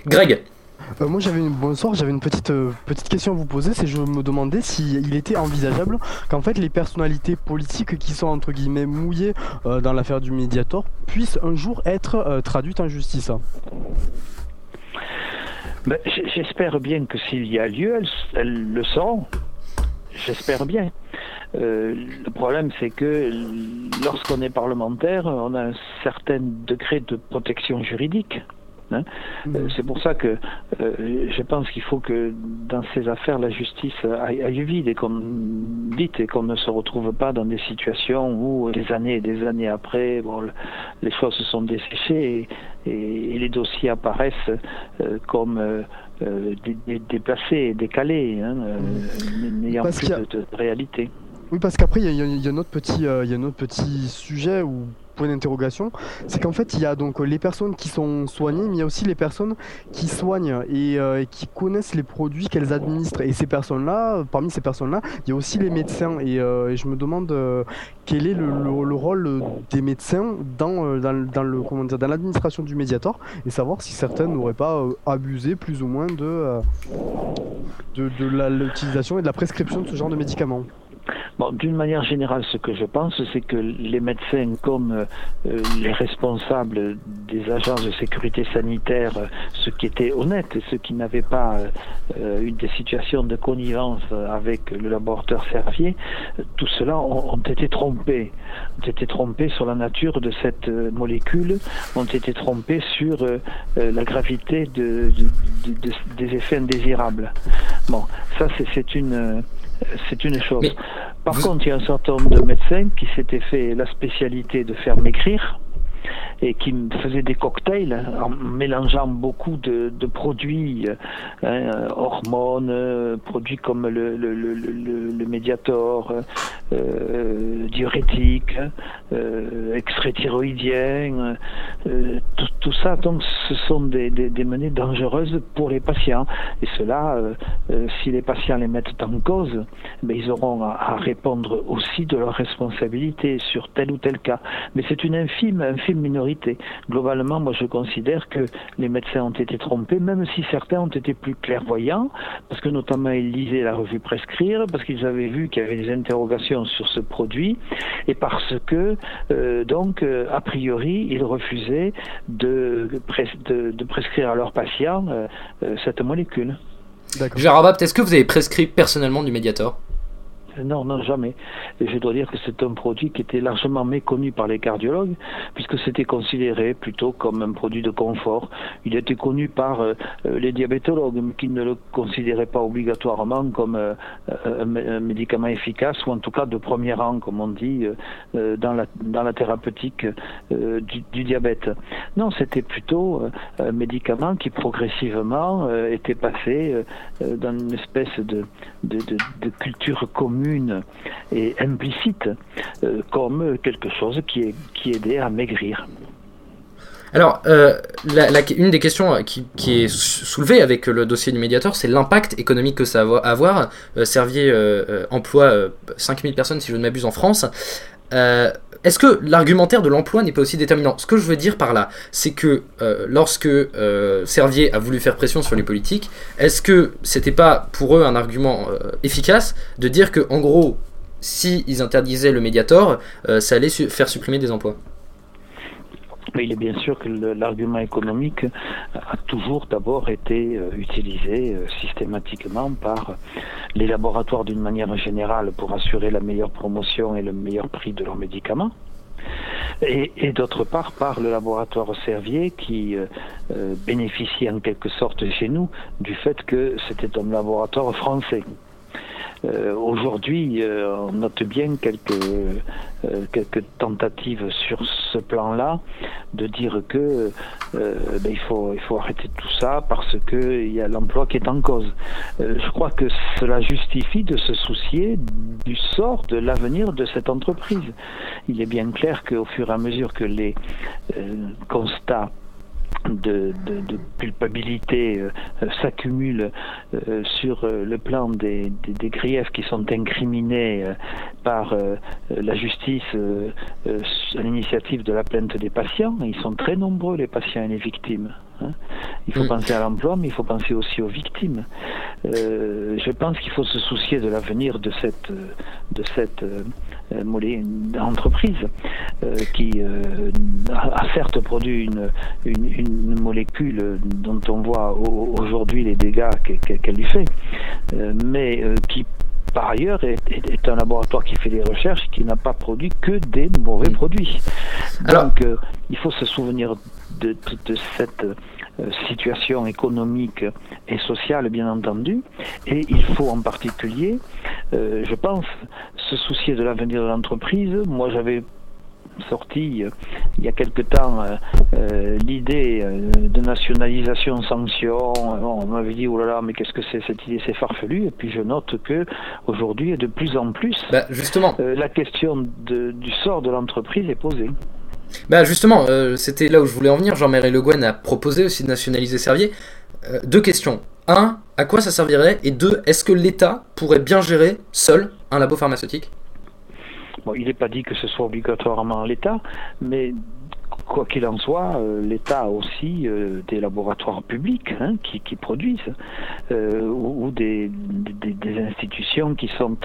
Greg, euh, moi j'avais une bonsoir, j'avais une petite euh, petite question à vous poser, c'est je me demandais s'il était envisageable qu'en fait les personnalités politiques qui sont entre guillemets mouillées euh, dans l'affaire du Mediator puissent un jour être traduites en justice? Ben, j'espère bien que s'il y a lieu, elles, le seront. J'espère bien. le problème, c'est que lorsqu'on est parlementaire, on a un certain degré de protection juridique. Hein. Mm. Euh, c'est pour ça que euh, je pense qu'il faut que dans ces affaires, la justice aille, vite et qu'on et qu'on ne se retrouve pas dans des situations où des années et des années après, bon, les choses se sont desséchées et, les dossiers apparaissent euh, comme déplacés décalés, hein, n'ayant plus de, réalité. Oui, parce qu'après, il y, a un autre petit, il y a un autre petit sujet où d'interrogation, c'est qu'en fait il y a donc les personnes qui sont soignées, mais il y a aussi les personnes qui soignent et, qui connaissent les produits qu'elles administrent. Et ces personnes-là, parmi ces personnes-là, il y a aussi les médecins. Et, je me demande quel est le, rôle des médecins dans, l'administration du Mediator et savoir si certaines n'auraient pas abusé plus ou moins de l'utilisation et de la prescription de ce genre de médicaments. Bon, d'une manière générale, ce que je pense, c'est que les médecins, comme euh, les responsables des agences de sécurité sanitaire, euh, ceux qui étaient honnêtes et ceux qui n'avaient pas euh, eu des situations de connivence avec le laboratoire Servier, tout cela ont, ont, été trompés. Ont été trompés sur la nature de cette molécule, ont été trompés sur la gravité de, de, de, des effets indésirables. Bon, ça c'est une c'est une chose. Par contre, il y a un certain nombre de médecins qui s'étaient fait la spécialité de faire maigrir et qui faisait des cocktails en mélangeant beaucoup de, produits, hein, hormones, euh, produits comme le, le, le, le Mediator, euh, euh, thyroïdiens, euh, tout, ça, donc ce sont des, des, menées dangereuses pour les patients. Et cela, euh, euh, si les patients les mettent en cause, ben, ils auront à, à, répondre aussi de leur responsabilité sur tel ou tel cas. Mais c'est une infime, infime minorité Globalement, moi je considère que les médecins ont été trompés, même si certains ont été plus clairvoyants, parce que notamment ils lisaient la revue Prescrire, parce qu'ils avaient vu qu'il y avait des interrogations sur ce produit, et parce que, euh, donc, euh, a priori, ils refusaient de, prescrire à leurs patients euh, cette molécule. Gérard Bapt, est-ce que vous avez prescrit personnellement du Mediator? Non, non, jamais. Et je dois dire que c'est un produit qui était largement méconnu par les cardiologues, puisque c'était considéré plutôt comme un produit de confort. Il était connu par euh, euh, les diabétologues, mais qui ne le considéraient pas obligatoirement comme euh, un, médicament efficace, ou en tout cas de premier rang, comme on dit, dans, la, thérapeutique du, diabète. Non, c'était plutôt un médicament qui progressivement était passé dans une espèce de culture commune et implicite euh, comme quelque chose qui, aidait à maigrir. Alors, euh, une des questions qui, est soulevée avec le dossier du médiateur, c'est l'impact économique que ça va avoir. Euh, Servier emploie 5000 personnes, si je ne m'abuse, en France. Est-ce que l'argumentaire de l'emploi n'est pas aussi déterminant? Ce que je veux dire par là, c'est que euh, lorsque euh, Servier a voulu faire pression sur les politiques, est-ce que c'était pas pour eux un argument euh, efficace de dire que, en gros, si ils interdisaient le Mediator, ça allait faire supprimer des emplois? Mais il est bien sûr que l'argument économique a toujours d'abord été utilisé systématiquement par les laboratoires d'une manière générale pour assurer la meilleure promotion et le meilleur prix de leurs médicaments. Et, d'autre part par le laboratoire Servier qui euh, euh, bénéficie en quelque sorte chez nous du fait que c'était un laboratoire français. Euh, Aujourd'hui, euh, on note bien quelques, euh, quelques tentatives sur ce plan-là de dire que ben, il, faut, il faut arrêter tout ça parce qu'il y a l'emploi qui est en cause. je crois que cela justifie de se soucier du sort, de l'avenir de cette entreprise. Il est bien clair qu'au fur et à mesure que les constats de, culpabilité euh, s'accumule euh, sur euh, le plan des, des, griefs qui sont incriminés par la justice à l'initiative de la plainte des patients. Ils sont très nombreux, les patients et les victimes. Hein. Il faut mm. penser à l'emploi, mais il faut penser aussi aux victimes. je pense qu'il faut se soucier de l'avenir de cette, de cette euh, entreprise euh, qui euh, a, certes produit une, une, molécule dont on voit aujourd'hui les dégâts qu'elle lui fait, mais qui par ailleurs, est, un laboratoire qui fait des recherches qui n'a pas produit que des mauvais produits. Donc, il faut se souvenir de, de cette euh, situation économique et sociale, bien entendu, et il faut en particulier, euh, je pense, se soucier de l'avenir de l'entreprise. Moi, j'avais sorti euh, il y a quelque temps l'idée de nationalisation sanction. on m'avait dit oh là là mais qu'est-ce que c'est cette idée? C'est farfelu et puis je note que aujourd'hui de plus en plus bah, justement la question de, du sort de l'entreprise est posée. Bah justement, c'était là où je voulais en venir. Jean-Marie Le Guen a proposé aussi de nationaliser Servier. deux questions. Un, à quoi ça servirait? Et deux, est-ce que l'État pourrait bien gérer seul un labo pharmaceutique? Bon, il n'est pas dit que ce soit obligatoirement l'État, mais quoi qu'il en soit, euh, l'État a aussi euh, des laboratoires publics hein, qui, produisent, euh, ou, des, institutions qui sont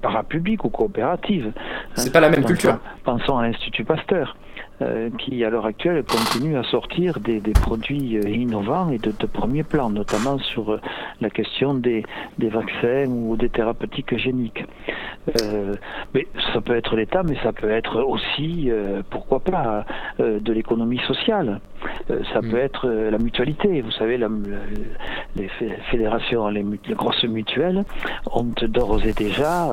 parapubliques ou coopératives. C'est pas la même culture. Pensons à l'Institut Pasteur. Euh, qui à l'heure actuelle continue à sortir des, produits euh, innovants et de, premier plan, notamment sur euh, la question des, vaccins ou des thérapeutiques géniques. mais ça peut être l'État, mais ça peut être aussi, pourquoi pas, de l'économie sociale. Ça mm. peut être la mutualité. Vous savez, les fédérations, les, grosses mutuelles ont d'ores et déjà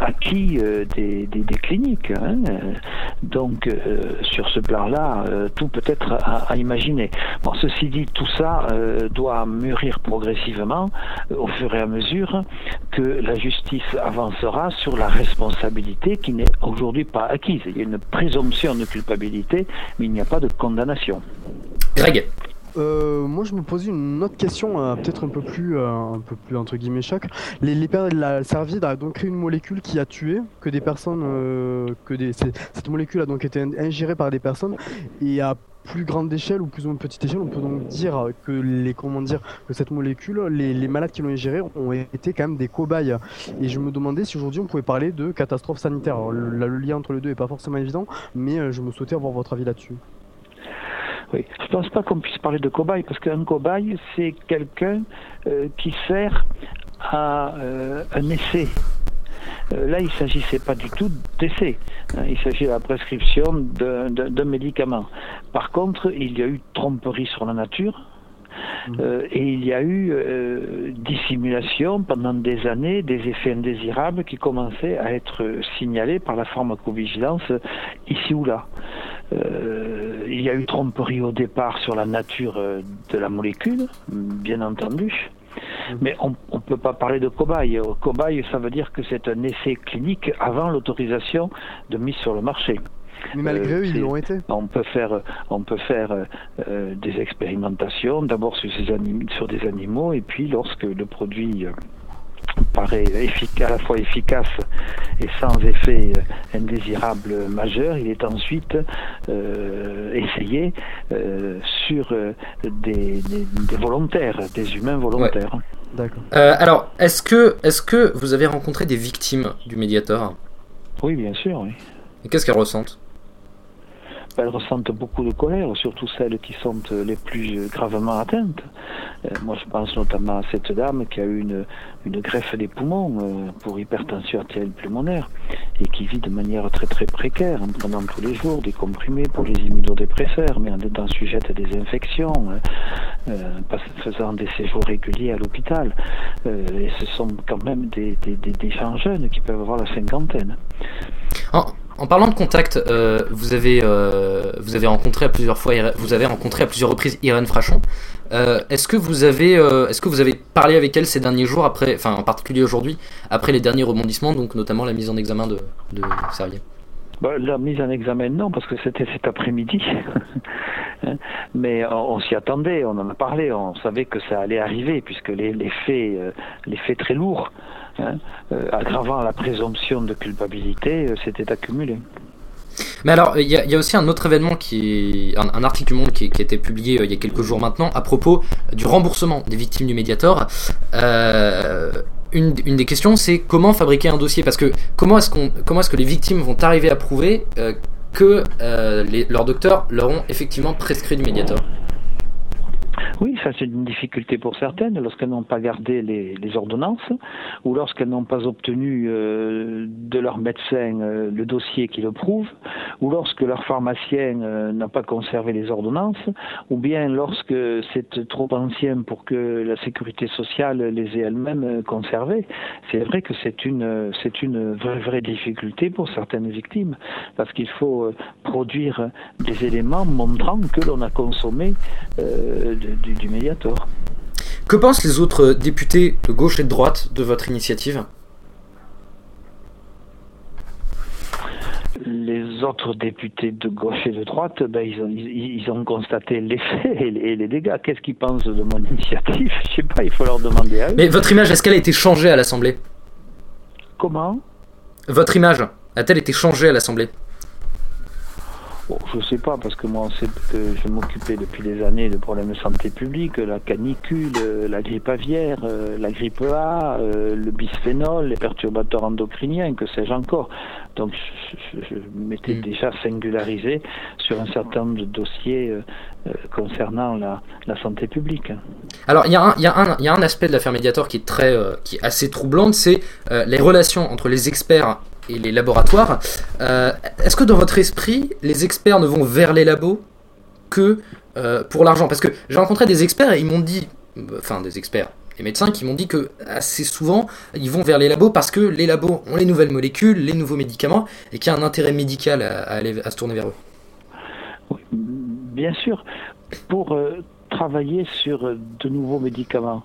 acquis des, cliniques. Hein. Donc, sur ce plan-là, euh, tout peut être à, imaginer. Bon, ceci dit, tout ça euh, doit mûrir progressivement euh, au fur et à mesure que la justice avancera sur la responsabilité qui n'est aujourd'hui pas acquise. Il y a une présomption de culpabilité, mais il n'y a pas de condamnation. Greg euh, moi, je me posais une autre question, euh, peut-être un peu plus, euh, un peu plus entre guillemets choc. Les, les la Servier a donc créé une molécule qui a tué que des personnes, que cette molécule a donc été ingérée par des personnes et à plus grande échelle ou plus ou moins petite échelle, on peut donc dire que les comment dire que cette molécule, les, les malades qui l'ont ingérée ont été quand même des cobayes. Et je me demandais si aujourd'hui on pouvait parler de catastrophe sanitaire. le, le, lien entre les deux est pas forcément évident, mais je me souhaitais avoir votre avis là-dessus. Oui. Je ne pense pas qu'on puisse parler de cobaye, parce qu'un cobaye, c'est quelqu'un euh, qui sert à euh, un essai. Euh, là, il ne s'agissait pas du tout d'essai. Hein. il s'agit de la prescription d'un médicament. Par contre, il y a eu tromperie sur la nature. Mmh. et il y a eu dissimulation pendant des années des effets indésirables qui commençaient à être signalés par la pharmacovigilance ici ou là. Euh, il y a eu tromperie au départ sur la nature euh, de la molécule, bien entendu. Mhm. Mais on ne peut pas parler de cobaye. Cobaye, ça veut dire que c'est un essai clinique avant l'autorisation de mise sur le marché. Mais malgré eux, ils l'ont été. On peut faire, on peut faire euh, des expérimentations, d'abord sur, sur, des animaux, et puis lorsque le produit paraît efficace, à la fois efficace et sans effet euh, indésirable majeur, il est ensuite euh, essayé euh, sur des, volontaires, des humains volontaires. D'accord. alors, est-ce que, est que vous avez rencontré des victimes du Mediator? Oui, bien sûr. Oui. Et qu'est-ce qu'elles ressentent? Elles ressentent beaucoup de colère, surtout celles qui sont les plus gravement atteintes. Euh, moi, je pense notamment à cette dame qui a eu une, une greffe des poumons euh, pour hypertension artérielle pulmonaire et qui vit de manière très très précaire en prenant tous les jours des comprimés pour les immunodépresseurs, mais en étant sujette à des infections, euh, faisant des séjours réguliers à l'hôpital. et ce sont quand même des, des, des, gens jeunes qui peuvent avoir la cinquantaine. En parlant de contact, euh, vous, avez, euh, vous avez rencontré à plusieurs fois, vous avez rencontré à plusieurs reprises Irène Frachon. Euh, est-ce que vous avez, est-ce que vous avez parlé avec elle ces derniers jours après, enfin en particulier aujourd'hui, après les derniers rebondissements, donc notamment la mise en examen de, de bah, la mise en examen, non, parce que c'était cet après-midi. Mais on, s'y attendait, on en a parlé, on savait que ça allait arriver, puisque les, les faits, les faits très lourds Hein, euh, aggravant la présomption de culpabilité, euh, s'était accumulé. Mais alors, il y, a aussi un autre événement, qui un, article du Monde qui, a été publié euh, il y a quelques jours maintenant à propos du remboursement des victimes du Mediator. une, des questions, c'est comment fabriquer un dossier? Parce que comment est-ce qu'on, comment est-ce que les victimes vont arriver à prouver que leurs docteurs leur ont effectivement prescrit du Mediator? Oui, ça c'est une difficulté pour certaines lorsqu'elles n'ont pas gardé les, ordonnances ou lorsqu'elles n'ont pas obtenu euh, de leur médecin euh, le dossier qui le prouve ou lorsque leur pharmacien euh, n'a pas conservé les ordonnances ou bien lorsque c'est trop ancien pour que la sécurité sociale les ait elle-même conservées. C'est vrai que c'est une, c'est une vraie, vraie difficulté pour certaines victimes parce qu'il faut produire des éléments montrant que l'on a consommé du, médiator. Que pensent les autres députés de gauche et de droite de votre initiative? Les autres députés de gauche et de droite, ben, ils, ont, ils, ont constaté les faits et les, dégâts. Qu'est-ce qu'ils pensent de mon initiative? Je sais pas, il faut leur demander à eux. Mais votre image, est-ce qu'elle a été changée à l'Assemblée? Comment? Votre image a-t-elle été changée à l'Assemblée? Je ne sais pas, parce que moi, on sait que je m'occupais depuis des années de problèmes de santé publique, la canicule, euh, la grippe aviaire, euh, la grippe A, euh, le bisphénol, les perturbateurs endocriniens, que sais-je encore. Donc, je, m'étais hmm. déjà singularisé sur un certain nombre de dossiers concernant la, santé publique. Alors, il y, a un aspect de l'affaire Mediator qui est, très, qui est assez troublante, c'est les relations entre les experts et les laboratoires. Euh, est-ce que dans votre esprit, les experts ne vont vers les labos que euh, pour l'argent? Parce que j'ai rencontré des experts et ils m'ont dit, enfin des experts, les médecins qui m'ont dit que assez souvent ils vont vers les labos parce que les labos ont les nouvelles molécules, les nouveaux médicaments et qu'il y a un intérêt médical à, aller, à se tourner vers eux. bien sûr, pour euh, travailler sur de nouveaux médicaments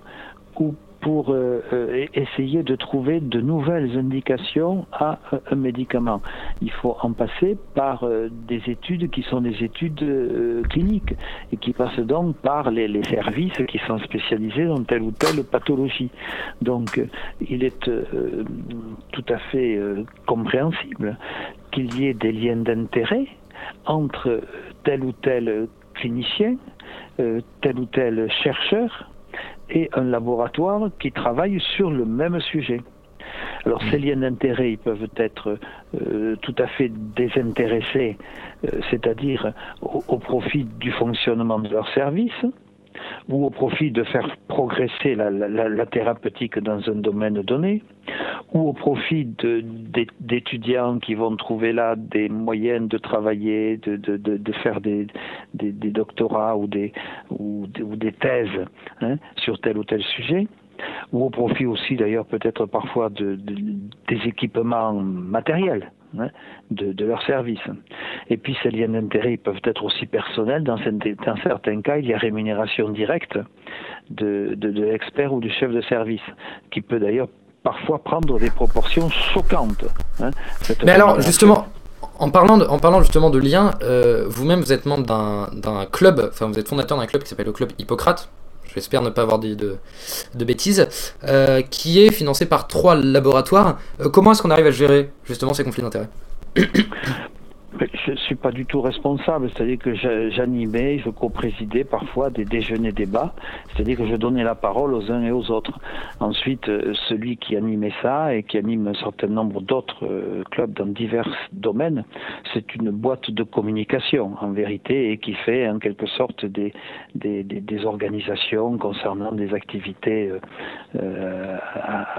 ou pour euh, euh, essayer de trouver de nouvelles indications à euh, un médicament. Il faut en passer par des études qui sont des études cliniques et qui passent donc par les, les, services qui sont spécialisés dans telle ou telle pathologie. Donc il est tout à fait compréhensible qu'il y ait des liens d'intérêt entre tel ou tel clinicien, tel ou tel chercheur, et un laboratoire qui travaille sur le même sujet. Alors ces liens d'intérêt, ils peuvent être euh, tout à fait désintéressés, euh, c'est-à-dire au, profit du fonctionnement de leur service, ou au profit de faire progresser la, thérapeutique dans un domaine donné, ou au profit d'étudiants qui vont trouver là des moyens de travailler, de, faire des, doctorats ou des, thèses hein, sur tel ou tel sujet ou au profit aussi d'ailleurs peut-être parfois de, des équipements matériels de, de leur service. Et puis ces liens d'intérêt peuvent être aussi personnels. Dans, dans, certains cas, il y a rémunération directe de, de, de l'expert ou du chef de service, qui peut d'ailleurs parfois prendre des proportions choquantes. Hein, Mais alors justement, en parlant, de, en parlant justement de liens, euh, vous-même vous êtes membre d'un club, enfin vous êtes fondateur d'un club qui s'appelle le club Hippocrate, j'espère ne pas avoir dit de, bêtises, euh, qui est financé par trois laboratoires. Euh, comment est-ce qu'on arrive à gérer justement ces conflits d'intérêts? je ne suis pas du tout responsable, c'est-à-dire que j'animais, je co-présidais parfois des déjeuners débats, c'est-à-dire que je donnais la parole aux uns et aux autres. Ensuite, euh, celui qui animait ça et qui anime un certain nombre d'autres euh, clubs dans divers domaines, c'est une boîte de communication en vérité et qui fait en quelque sorte des, organisations concernant des activités euh,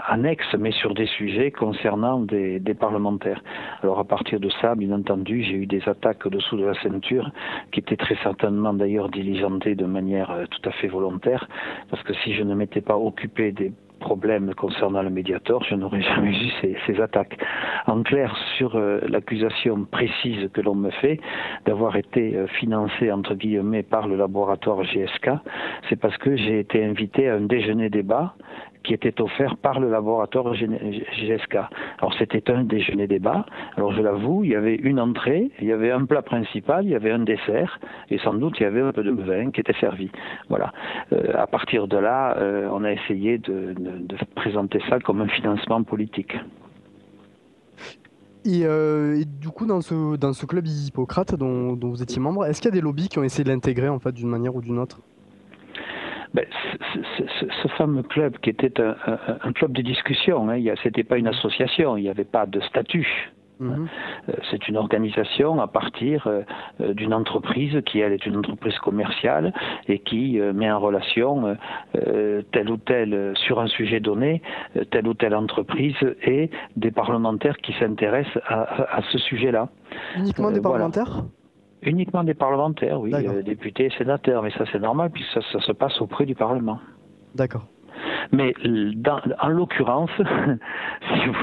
annexes, mais sur des sujets concernant des parlementaires. Alors à partir de ça, bien entendu, j'ai eu des attaques au-dessous de la ceinture, qui étaient très certainement d'ailleurs diligentées de manière euh, tout à fait volontaire, parce que si je ne m'étais pas occupé des problèmes concernant le médiator, je n'aurais jamais eu ces, attaques. En clair, sur euh, l'accusation précise que l'on me fait d'avoir été euh, financé entre guillemets par le laboratoire GSK, c'est parce que j'ai été invité à un déjeuner débat qui était offert par le laboratoire GSK. Alors c'était un déjeuner débat. Alors je l'avoue, il y avait une entrée, il y avait un plat principal, il y avait un dessert, et sans doute il y avait un peu de vin qui était servi. Voilà. Euh, à partir de là, euh, on a essayé de, présenter ça comme un financement politique. Euh, et, du coup, dans ce, dans ce club Hippocrate dont, dont vous étiez membre, est-ce qu'il y a des lobbies qui ont essayé de l'intégrer en fait d'une manière ou d'une autre? Ben, ce, fameux club qui était un, club de discussion, hein, c'était pas une association, il n'y avait pas de statut. Mhm. Euh, c'est une organisation à partir euh, euh, d'une entreprise qui, elle, est une entreprise commerciale et qui met en relation telle ou telle, sur un sujet donné, telle ou telle entreprise et des parlementaires qui s'intéressent à, ce sujet-là. Uniquement des parlementaires? Uniquement des parlementaires, oui, euh, députés et sénateurs, mais ça c'est normal puisque ça, ça, se passe auprès du Parlement. D'accord. Mais dans, en l'occurrence, si vous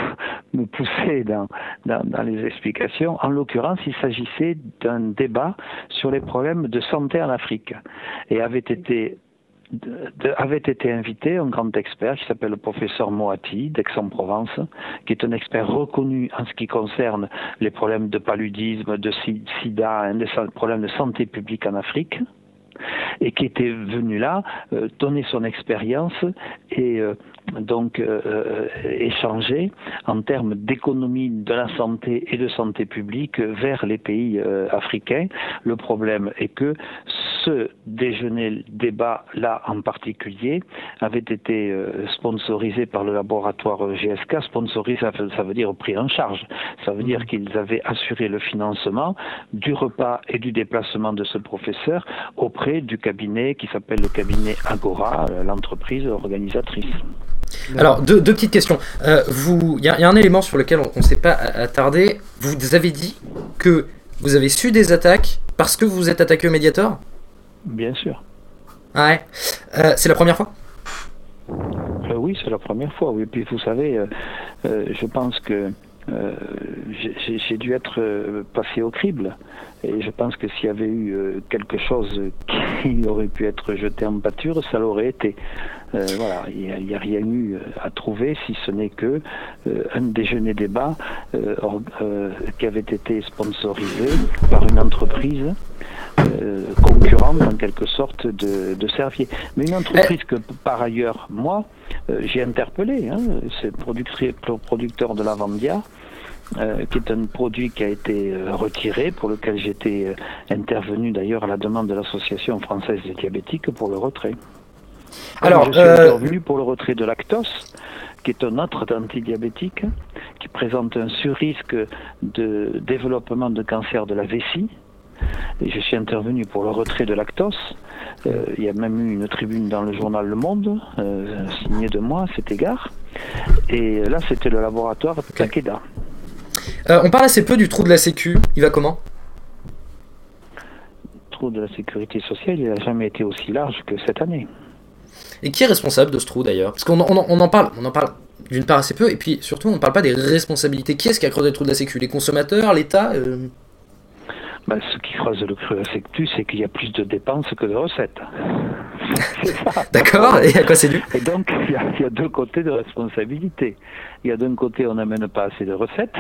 me poussez dans, dans, dans les explications, en l'occurrence, il s'agissait d'un débat sur les problèmes de santé en Afrique et avait été avait été invité un grand expert qui s'appelle le professeur Moati d'Aix-en-Provence, qui est un expert reconnu en ce qui concerne les problèmes de paludisme, de sida, des problèmes de santé publique en Afrique et qui était venu là euh, donner son expérience et euh, donc euh, échanger en termes d'économie de la santé et de santé publique vers les pays africains. Le problème est que ce déjeuner débat là en particulier avait été sponsorisé par le laboratoire GSK. Sponsorisé, ça veut dire pris en charge. Ça veut dire mmh. qu'ils avaient assuré le financement du repas et du déplacement de ce professeur auprès du cabinet qui s'appelle le cabinet Agora, euh, l'entreprise organisatrice. Alors, deux, petites questions. Euh, il y, a un élément sur lequel on ne s'est pas attardé. Vous avez dit que vous avez su des attaques parce que vous êtes attaqué au médiateur Bien sûr. Ah ouais. Euh, c'est la première fois? Oui, c'est la première fois. Oui. Puis vous savez, je pense que j'ai dû être passé au crible. Et je pense que s'il y avait eu euh, quelque chose qui aurait pu être jeté en pâture, ça l'aurait été. Euh, voilà, il n'y a, rien eu euh, à trouver si ce n'est que un déjeuner débat qui avait été sponsorisé par une entreprise concurrente en quelque sorte de, de Servier. Mais une entreprise que par ailleurs, moi, j'ai interpellé, hein, c'est producteur de la Vandia, euh, qui est un produit qui a été euh, retiré, pour lequel j'étais euh, intervenu d'ailleurs à la demande de l'Association française des diabétiques pour le retrait. Alors, je suis intervenu pour le retrait de Lactose, qui est un autre antidiabétique, qui présente un surrisque de développement de cancer de la vessie. Et je suis intervenu pour le retrait de Lactose. il y a même eu une tribune dans le journal Le Monde, signée de moi à cet égard. Et là, c'était le laboratoire Takeda. Euh, on parle assez peu du trou de la Sécu. Il va comment? Le trou de la sécurité sociale, il n'a jamais été aussi large que cette année. Et qui est responsable de ce trou d'ailleurs Parce qu'on en parle, on en parle d'une part assez peu, et puis surtout on ne parle pas des responsabilités. Qui est-ce qui a creusé le trou de la Sécu? Les consommateurs, l'État euh bah, ce qui creuse le trou de la Sécu, c'est qu'il y a plus de dépenses que de recettes. D'accord, et à quoi c'est dû? Et donc, il y, y, a, deux côtés de responsabilité. Il y a d'un côté, on n'amène pas assez de recettes,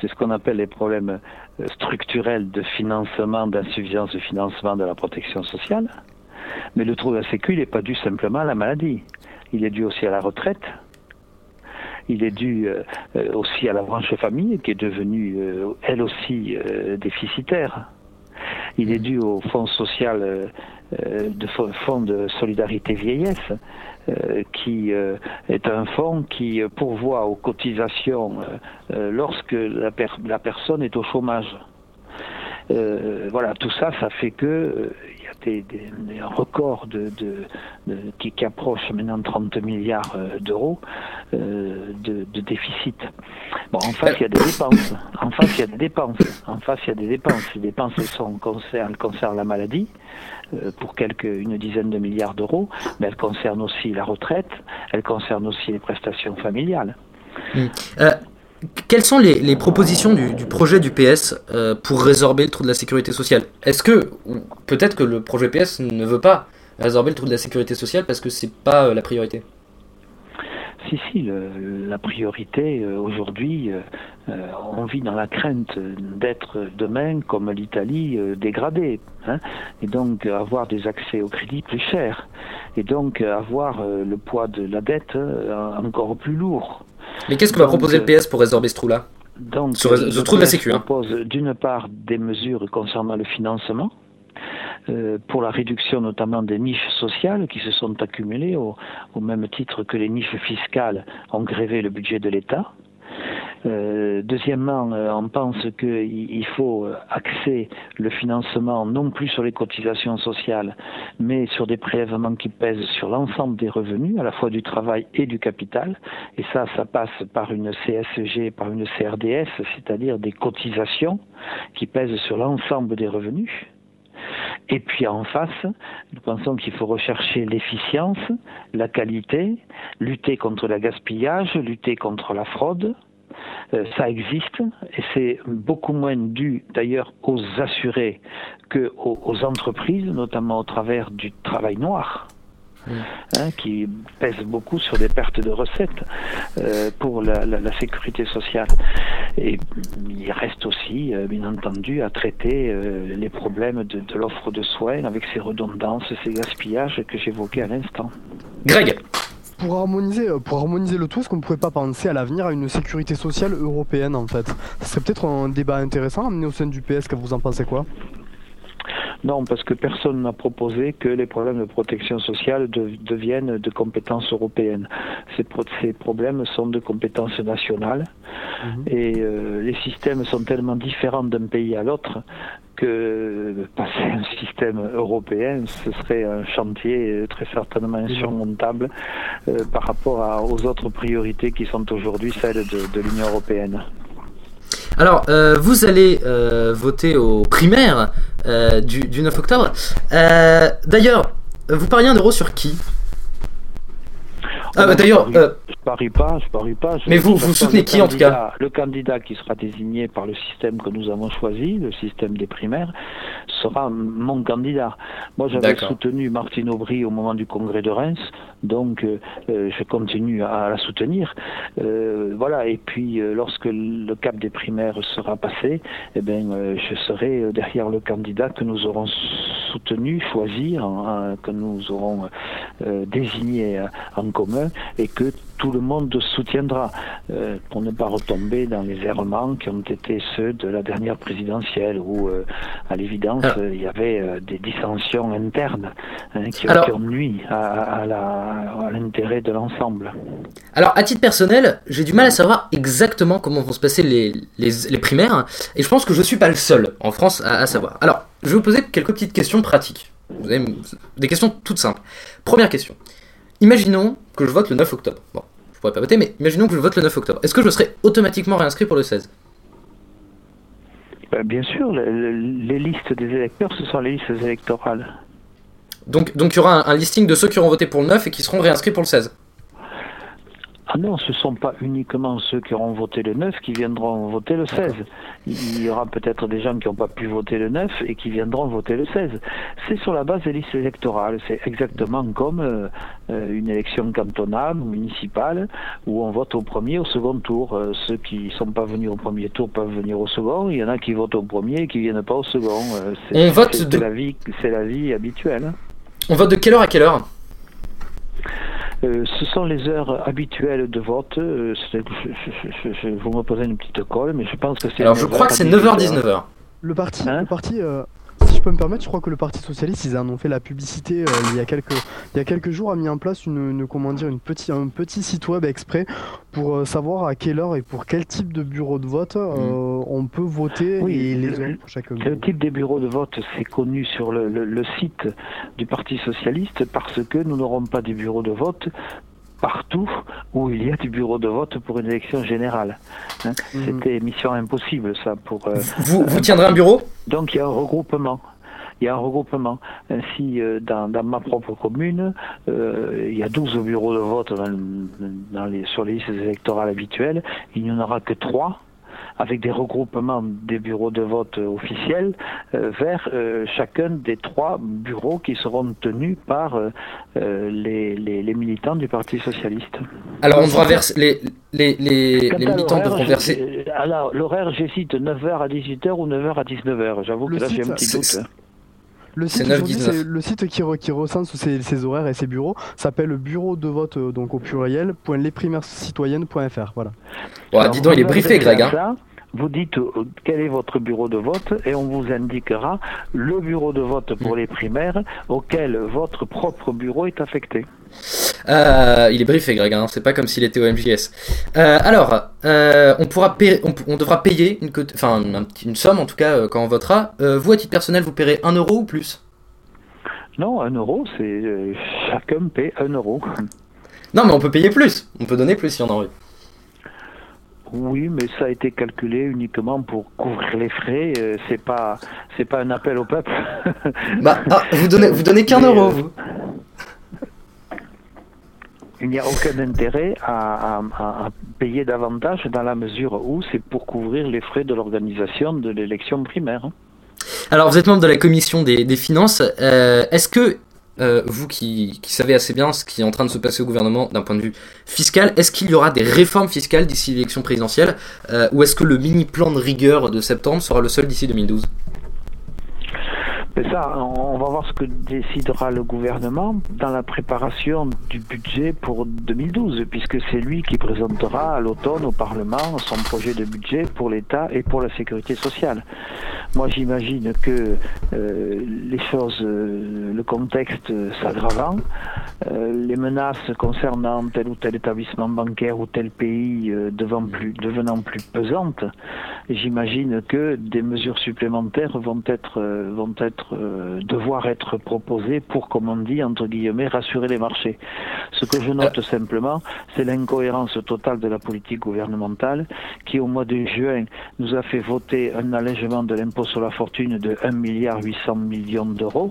c'est ce qu'on appelle les problèmes euh, structurels de financement, d'insuffisance de financement de la protection sociale. Mais le trou de la Sécu, n'est pas dû simplement à la maladie. Il est dû aussi à la retraite. Il est dû euh, euh, aussi à la branche famille qui est devenue, elle aussi, déficitaire. Il est dû au fonds social, de fonds de solidarité vieillesse, euh, qui euh, est un fonds qui pourvoit aux cotisations euh, lorsque la, personne est au chômage. voilà, tout ça, ça fait que des, des, records de, qui, qui, approchent maintenant 30 milliards d'euros de, déficit. Bon, en face, il y a des dépenses. En face, il y a des dépenses. En face, il y a des dépenses. Les dépenses sont concernent, concernent la maladie. Euh, pour quelques, une dizaine de milliards d'euros, mais elle concerne aussi la retraite, elle concerne aussi les prestations familiales. Euh, quelles sont les, propositions du, projet du PS euh, pour résorber le trou de la sécurité sociale? Est-ce que, peut-être que le projet PS ne veut pas résorber le trou de la sécurité sociale parce que c'est pas la priorité? Si, si, la priorité euh, aujourd'hui, euh, euh, on vit dans la crainte d'être demain comme l'Italie dégradée, hein, et donc avoir des accès au crédit plus chers, et donc avoir le poids de la dette encore plus lourd. Mais qu'est-ce que va proposer le PS pour résorber ce trou-là donc, Sur, trou de la Sécu. Hein. propose d'une part des mesures concernant le financement, euh, pour la réduction notamment des niches sociales qui se sont accumulées au, même titre que les niches fiscales ont grévé le budget de l'État. Euh, deuxièmement, euh, on pense qu'il faut axer le financement non plus sur les cotisations sociales, mais sur des prélèvements qui pèsent sur l'ensemble des revenus, à la fois du travail et du capital. Et ça, ça passe par une CSG, par une CRDS, c'est-à-dire des cotisations qui pèsent sur l'ensemble des revenus. Et puis en face, nous pensons qu'il faut rechercher l'efficience, la qualité, lutter contre le gaspillage, lutter contre la fraude, Euh, ça existe et c'est beaucoup moins dû d'ailleurs aux assurés que aux, entreprises, notamment au travers du travail noir. Hein, qui pèse beaucoup sur des pertes de recettes euh, pour la, sécurité sociale. Et il reste aussi, euh, bien entendu, à traiter les problèmes de, de l'offre de soins avec ces redondances, ces gaspillages que j'évoquais à l'instant. Greg pour harmoniser, euh, pour harmoniser le tout, est-ce qu'on ne pourrait pas penser à l'avenir à une sécurité sociale européenne en fait? Ce serait peut-être un débat intéressant à mener au sein du PS, que vous en pensez quoi? Non, parce que personne n'a proposé que les problèmes de protection sociale deviennent de compétences européennes. Ces, ces, problèmes sont de compétences nationales mhm. et euh, les systèmes sont tellement différents d'un pays à l'autre que passer un système européen, ce serait un chantier très certainement insurmontable euh, par rapport aux autres priorités qui sont aujourd'hui celles de, l'Union européenne. Alors, euh, vous allez euh, voter aux primaires du, du, 9 octobre. D'ailleurs, vous pariez un euro sur qui? Ah, bah, D'ailleurs, je parie pas, je parie pas. mais vous, vous soutenez qui en tout cas Le candidat qui sera désigné par le système que nous avons choisi, le système des primaires, sera mon candidat. Moi, j'avais soutenu Martine Aubry au moment du congrès de Reims, donc euh, euh, je continue à la soutenir. Euh, voilà. Et puis, lorsque le cap des primaires sera passé, eh bien, je serai derrière le candidat que nous aurons soutenu, choisi, que nous aurons désigné en commun, et que tout le monde soutiendra, euh, pour ne pas retomber dans les errements qui ont été ceux de la dernière présidentielle, où, euh, à l'évidence, ah. il y avait euh, des dissensions internes hein, qui ont nuit à, l'intérêt de l'ensemble. Alors, à titre personnel, j'ai du mal à savoir exactement comment vont se passer les, les, primaires, et je pense que je ne suis pas le seul en France à, à savoir. Alors, je vais vous poser quelques petites questions pratiques. Vous avez des questions toutes simples. Première question. Imaginons que je vote le 9 octobre. Bon, je pourrais pas voter, mais imaginons que je vote le 9 octobre. Est-ce que je serai automatiquement réinscrit pour le 16 ben, Bien sûr, les listes des électeurs, ce sont les listes électorales. Donc, donc il y aura un, un listing de ceux qui auront voté pour le 9 et qui seront réinscrits pour le 16 ah non, ce ne sont pas uniquement ceux qui auront voté le 9 qui viendront voter le 16. Il y aura peut-être des gens qui n'ont pas pu voter le 9 et qui viendront voter le 16. C'est sur la base des listes électorales. C'est exactement comme euh, euh, une élection cantonale ou municipale où on vote au premier, au second tour. Euh, ceux qui ne sont pas venus au premier tour peuvent venir au second. Il y en a qui votent au premier et qui ne viennent pas au second. c'est, on vote de... la vie, c'est la vie habituelle. On vote de quelle heure à quelle heure? Ce sont les heures habituelles de vote. Euh, vous me posez une petite colle, mais je pense que c'est. Alors je crois que c'est 9h-19h. Le parti, hein le parti euh, si je peux me permettre, je crois que le Parti Socialiste, ils en ont fait la publicité il, y a quelques, il y a quelques jours, a mis en place une, comment dire, une petit, un petit site web exprès pour savoir à quelle heure et pour quel type de bureau de vote mm. on peut voter oui, et les heures pour chaque Le type des bureaux de vote, c'est connu sur le, le, site du Parti Socialiste parce que nous n'aurons pas des bureaux de vote partout où il y a du bureau de vote pour une élection générale. Hein. Mhm. C'était mission impossible, ça. Pour, euh, vous, vous tiendrez un bureau? Donc il y a un regroupement. Il y a un regroupement. Ainsi, euh, dans, dans, ma propre commune, euh, il y a 12 bureaux de vote dans, dans les, sur les listes électorales habituelles. Il n'y en aura que 3 avec des regroupements des bureaux de vote officiels euh, vers euh, chacun des trois bureaux qui seront tenus par euh, les, les, militants du Parti socialiste. Alors on devra verser les, les, militants devront verser. Alors l'horaire, j'hésite 9h à 18h ou 9h à 19h. J'avoue que là j'ai un petit doute. Le site, le site qui, qui recense ces, horaires et ces bureaux s'appelle bureau de vote donc au pluriel .lesprimaires-citoyennes.fr voilà. Bon, dis donc, il est briefé Greg. Hein vous dites euh, quel est votre bureau de vote et on vous indiquera le bureau de vote pour les primaires auquel votre propre bureau est affecté. Euh, il est briefé, Greg, hein, c'est pas comme s'il était au MJS. Euh, alors, on, pourra on, devra payer une, enfin, une, somme en tout cas quand on votera. vous, à titre personnel, vous paierez 1 euro ou plus? Non, 1 euro, c'est chacun paie 1 euro. Non, mais on peut payer plus, on peut donner plus si on a envie. Oui, mais ça a été calculé uniquement pour couvrir les frais. Euh, c'est pas, c'est pas un appel au peuple. bah, ah, vous donnez, vous donnez qu'un euro, euh, vous. Il n'y a aucun intérêt à, payer davantage dans la mesure où c'est pour couvrir les frais de l'organisation de l'élection primaire. Alors, vous êtes membre de la commission des, finances. Euh, est-ce que euh, vous qui, savez assez bien ce qui est en train de se passer au gouvernement d'un point de vue fiscal, est-ce qu'il y aura des réformes fiscales d'ici l'élection présidentielle euh, ou est-ce que le mini plan de rigueur de septembre sera le seul d'ici 2012 ça, on va voir ce que décidera le gouvernement dans la préparation du budget pour 2012, puisque c'est lui qui présentera à l'automne au Parlement son projet de budget pour l'État et pour la sécurité sociale. Moi, j'imagine que euh, les choses, euh, le contexte s'aggravant, euh, les menaces concernant tel ou tel établissement bancaire ou tel pays devenant plus pesantes, j'imagine que des mesures supplémentaires vont être, vont être euh, devoir être proposé pour, comme on dit, entre guillemets, rassurer les marchés. Ce que je note simplement, c'est l'incohérence totale de la politique gouvernementale qui, au mois de juin, nous a fait voter un allègement de l'impôt sur la fortune de 1,8 milliard millions d'euros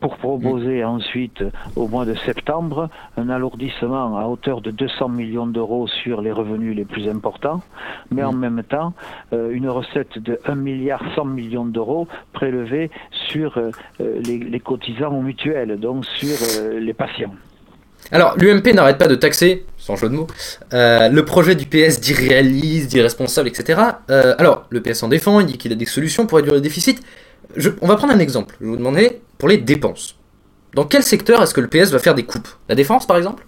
pour proposer ensuite, au mois de septembre, un alourdissement à hauteur de 200 millions d'euros sur les revenus les plus importants, mais en même temps, euh, une recette de 1 milliard 100 millions d'euros prélevée sur euh, les, cotisants mutuels, donc sur euh, les patients. Alors, l'UMP n'arrête pas de taxer, sans jeu de mots, le projet du PS d'irréaliste, d'irresponsable, etc. alors, le PS en défend, il dit qu'il a des solutions pour réduire le déficit. On va prendre un exemple. Je vais vous demander pour les dépenses. Dans quel secteur est-ce que le PS va faire des coupes? La défense, par exemple?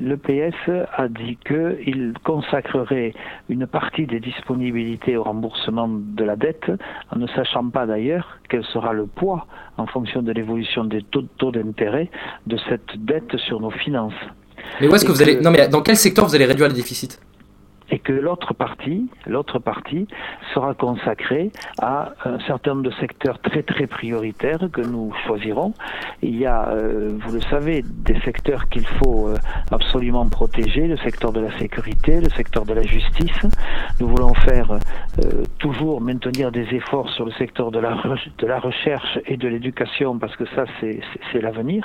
Le PS a dit qu'il consacrerait une partie des disponibilités au remboursement de la dette, en ne sachant pas d'ailleurs quel sera le poids, en fonction de l'évolution des taux, taux d'intérêt, de cette dette sur nos finances. Mais où est-ce que vous allez Non, mais dans quel secteur vous allez réduire le déficit et que l'autre partie, l'autre partie sera consacrée à un certain nombre de secteurs très très prioritaires que nous choisirons. Il y a, euh, vous le savez, des secteurs qu'il faut euh, absolument protéger, le secteur de la sécurité, le secteur de la justice. Nous voulons faire euh, toujours maintenir des efforts sur le secteur de la, de la recherche et de l'éducation parce que ça c'est l'avenir.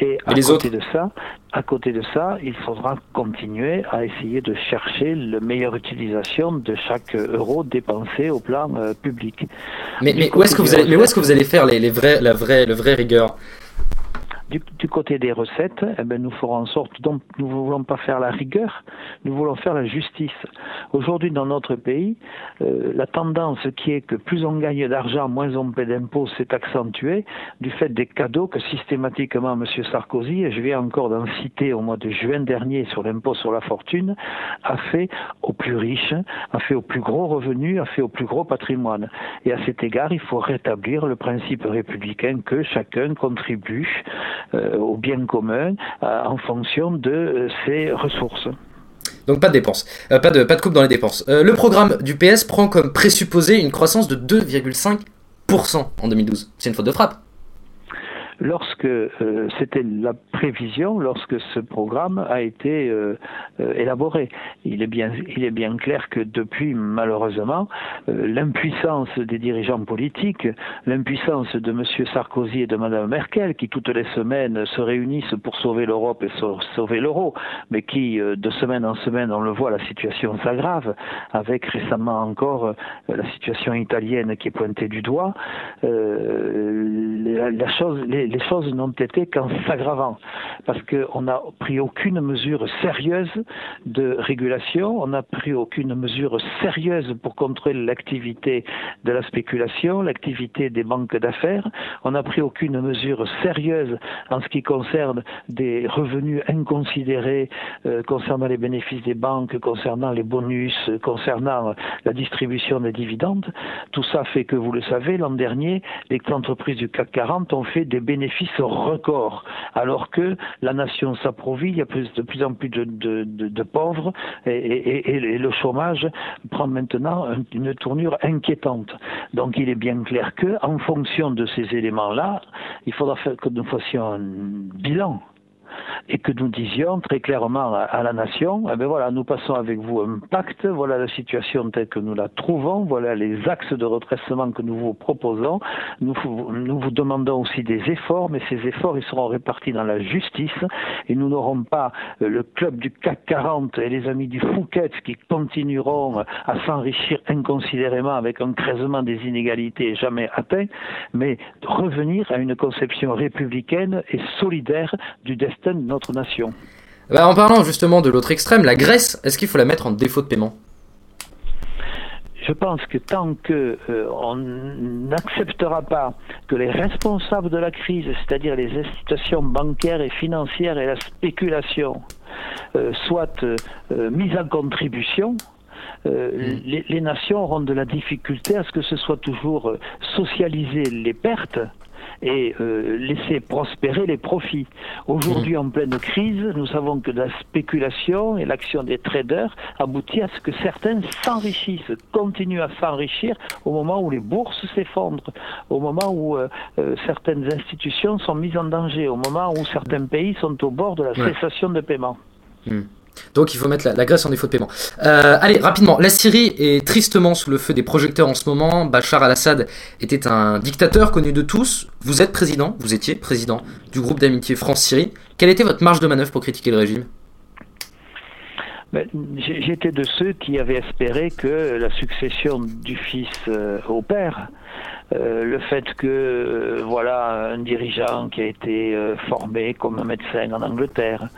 Et, à côté de ça, à côté de ça, il faudra continuer à essayer de chercher la meilleure utilisation de chaque euro dépensé au plan euh, public. Mais, mais où est-ce que vous allez, mais où est-ce que vous allez faire les, les vrais, la vraie, le vrai rigueur? Du, côté des recettes, eh ben, nous ferons en sorte, donc nous ne voulons pas faire la rigueur, nous voulons faire la justice. Aujourd'hui, dans notre pays, euh, la tendance qui est que plus on gagne d'argent, moins on paie d'impôts, s'est accentuée du fait des cadeaux que systématiquement M. Sarkozy, et je viens encore d'en citer au mois de juin dernier sur l'impôt sur la fortune, a fait aux plus riches, a fait aux plus gros revenus, a fait au plus gros patrimoine. Et à cet égard, il faut rétablir le principe républicain que chacun contribue au bien commun euh, en fonction de euh, ses ressources. Donc pas de dépenses, pas, de, pas de coupe dans les dépenses. le programme du PS prend comme présupposé une croissance de 2,5% en 2012. C'est une faute de frappe lorsque euh, c'était la prévision, lorsque ce programme a été euh, euh, élaboré. Il est bien, il est bien clair que depuis, malheureusement, l'impuissance des dirigeants politiques, l'impuissance de M. Sarkozy et de Mme Merkel, qui toutes les semaines se réunissent pour sauver l'Europe et sauver l'euro, mais qui de semaine en semaine, on le voit, la situation s'aggrave, avec récemment encore la situation italienne qui est pointée du doigt. la chose, les choses n'ont été qu'en s'aggravant, parce qu'on n'a pris aucune mesure sérieuse de régulation, on n'a pris aucune mesure sérieuse pour contrôler l'activité de la spéculation, l'activité des banques d'affaires, on n'a pris aucune mesure sérieuse en ce qui concerne des revenus inconsidérés euh, concernant les bénéfices des banques, concernant les bonus, concernant la distribution des dividendes. Tout ça fait que, vous le savez, l'an dernier, les entreprises du CAC 40 ont fait des bénéfices bénéfices record, alors que la nation s'approvit, il y a de plus en plus de, pauvres et, le chômage prend maintenant une tournure inquiétante. Donc il est bien clair que, en fonction de ces éléments-là, il faudra faire que nous fassions un bilan et que nous disions très clairement à, la nation, eh bien voilà, nous passons avec vous un pacte, voilà la situation telle que nous la trouvons, voilà les axes de redressement que nous vous proposons. Nous, vous demandons aussi des efforts, mais ces efforts, ils seront répartis dans la justice et nous n'aurons pas euh, le club du CAC 40 et les amis du Fouquet qui continueront à s'enrichir inconsidérément avec un creusement des inégalités jamais atteint, mais revenir à une conception républicaine et solidaire du destin de notre nation. Bah, en parlant justement de l'autre extrême, la Grèce, est-ce qu'il faut la mettre en défaut de paiement? Je pense que tant que euh, on n'acceptera pas que les responsables de la crise, c'est-à-dire les institutions bancaires et financières et la spéculation, euh, soient euh, mises en contribution, mm. les, les, nations auront de la difficulté à ce que ce soit toujours socialiser les pertes et euh, laisser prospérer les profits. Aujourd'hui, en pleine crise, nous savons que la spéculation et l'action des traders aboutit à ce que certains s'enrichissent, continuent à s'enrichir au moment où les bourses s'effondrent, au moment où euh, euh, certaines institutions sont mises en danger, au moment où certains pays sont au bord de la cessation de paiement. Hmm. Donc il faut mettre la, Grèce en défaut de paiement. Euh, allez, rapidement, la Syrie est tristement sous le feu des projecteurs en ce moment. Bachar al-Assad était un dictateur connu de tous. Vous êtes président, vous étiez président du groupe d'amitié France-Syrie. Quelle était votre marge de manœuvre pour critiquer le régime? Ben, J'étais de ceux qui avaient espéré que la succession du fils euh, au père euh, le fait que euh, voilà un dirigeant qui a été euh, formé comme un médecin en Angleterre,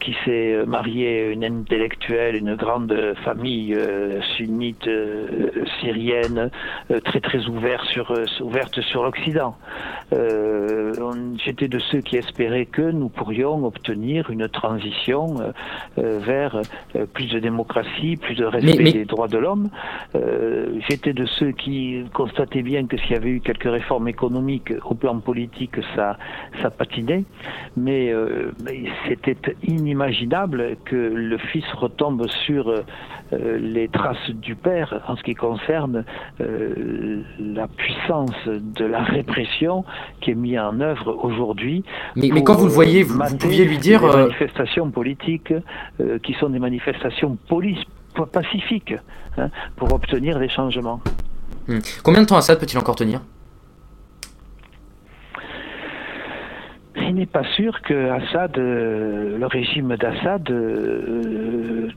qui s'est marié à une intellectuelle, une grande famille sunnite syrienne, très très ouverte sur ouverte sur l'Occident. J'étais de ceux qui espéraient que nous pourrions obtenir une transition vers plus de démocratie, plus de respect des droits de l'homme. J'étais de ceux qui constataient bien que s'il y avait eu quelques réformes économiques au plan politique, ça, ça patinait. Mais, euh, c'était inimaginable que le fils retombe sur euh, les traces du père en ce qui concerne euh, la puissance de la répression qui est mise en œuvre aujourd'hui. Mais, mais, quand vous le voyez, vous, pouviez lui dire... Des manifestations politiques qui sont des manifestations pacifiques hein, pour obtenir des changements. Hmm. Combien de temps Assad peut-il encore tenir? Il n'est pas sûr que Assad, euh, le régime d'Assad euh,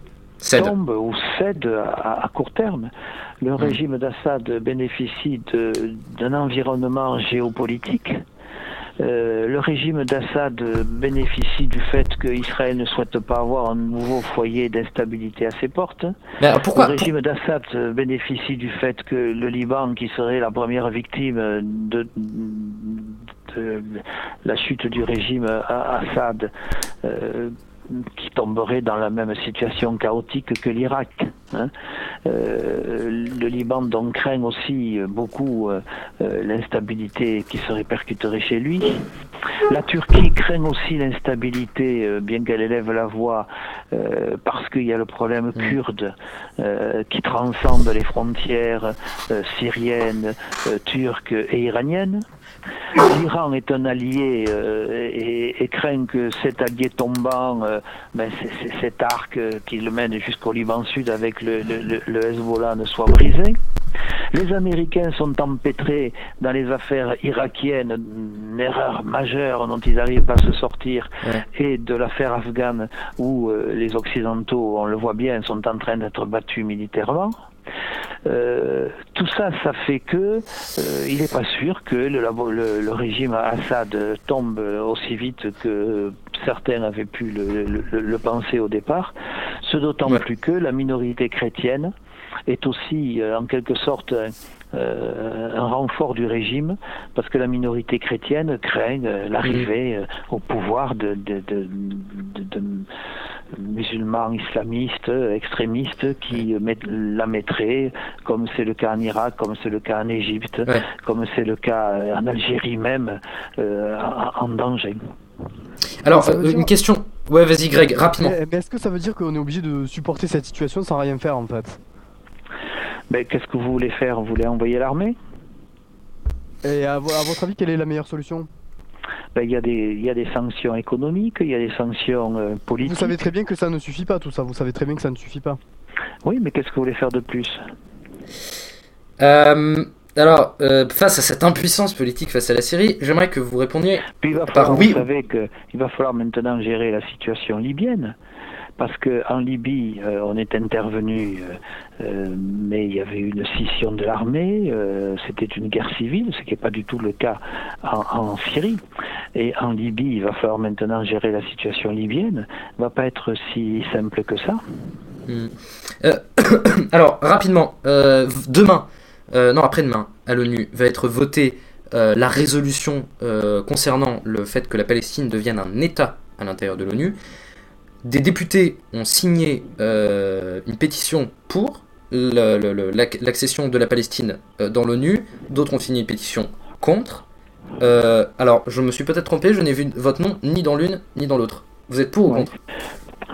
tombe ou cède à, court terme. Le hmm. régime d'Assad bénéficie d'un environnement géopolitique euh, le régime d'Assad bénéficie du fait qu'Israël ne souhaite pas avoir un nouveau foyer d'instabilité à ses portes. pourquoi, le régime d'Assad bénéficie du fait que le Liban, qui serait la première victime de, la chute du régime Assad, euh, qui tomberait dans la même situation chaotique que l'Irak. Hein. Euh, le Liban donc craint aussi beaucoup euh, euh, l'instabilité qui se répercuterait chez lui. La Turquie craint aussi l'instabilité, bien qu'elle élève la voix, parce qu'il y a le problème mm. kurde qui transcende les frontières syriennes, turques et iraniennes. L'Iran est un allié euh, et, craint que cet allié tombant, euh, ben cet arc euh, qui le mène jusqu'au Liban Sud avec le, Hezbollah ne soit brisé. Les Américains sont empêtrés dans les affaires irakiennes, une erreur majeure dont ils n'arrivent pas à se sortir, et de l'affaire afghane où les Occidentaux, on le voit bien, sont en train d'être battus militairement. Euh, tout ça, ça fait que euh, il n'est pas sûr que le, le, régime Assad tombe aussi vite que certains avaient pu le, penser au départ. Ce d'autant plus que la minorité chrétienne est aussi euh, en quelque sorte un renfort du régime parce que la minorité chrétienne craint l'arrivée au pouvoir de, de, de, de musulmans islamistes, extrémistes, qui la mettraient, comme c'est le cas en Irak, comme c'est le cas en Égypte, comme c'est le cas en Algérie même, euh, en danger. Alors, euh, une question. Ouais, vas-y, Greg, rapidement. Mais, est-ce que ça veut dire qu'on est obligé de supporter cette situation sans rien faire en fait? Mais qu'est-ce que vous voulez faire? Vous voulez envoyer l'armée? Et à, votre avis, quelle est la meilleure solution? Ben, il, y a des, il y a des sanctions économiques, il y a des sanctions euh, politiques. Vous savez très bien que ça ne suffit pas, tout ça. Vous savez très bien que ça ne suffit pas. Oui, mais qu'est-ce que vous voulez faire de plus? Euh, alors, euh, face à cette impuissance politique face à la Syrie, j'aimerais que vous répondiez Puis il va par oui. vous savez qu'il va falloir maintenant gérer la situation libyenne. Parce qu'en Libye, euh, on est intervenu, euh, euh, mais il y avait une scission de l'armée, c'était une guerre civile, ce qui n'est pas du tout le cas en, Syrie. Et en Libye, il va falloir maintenant gérer la situation libyenne. Ça va pas être si simple que ça. Hmm. Alors, rapidement, demain, non, après-demain, à l'ONU, va être votée la résolution concernant le fait que la Palestine devienne un État à l'intérieur de l'ONU. Des députés ont signé euh, une pétition pour l'accession de la Palestine euh, dans l'ONU, d'autres ont signé une pétition contre. Euh, alors, je me suis peut-être trompé, je n'ai vu votre nom ni dans l'une ni dans l'autre. Vous êtes pour ou contre?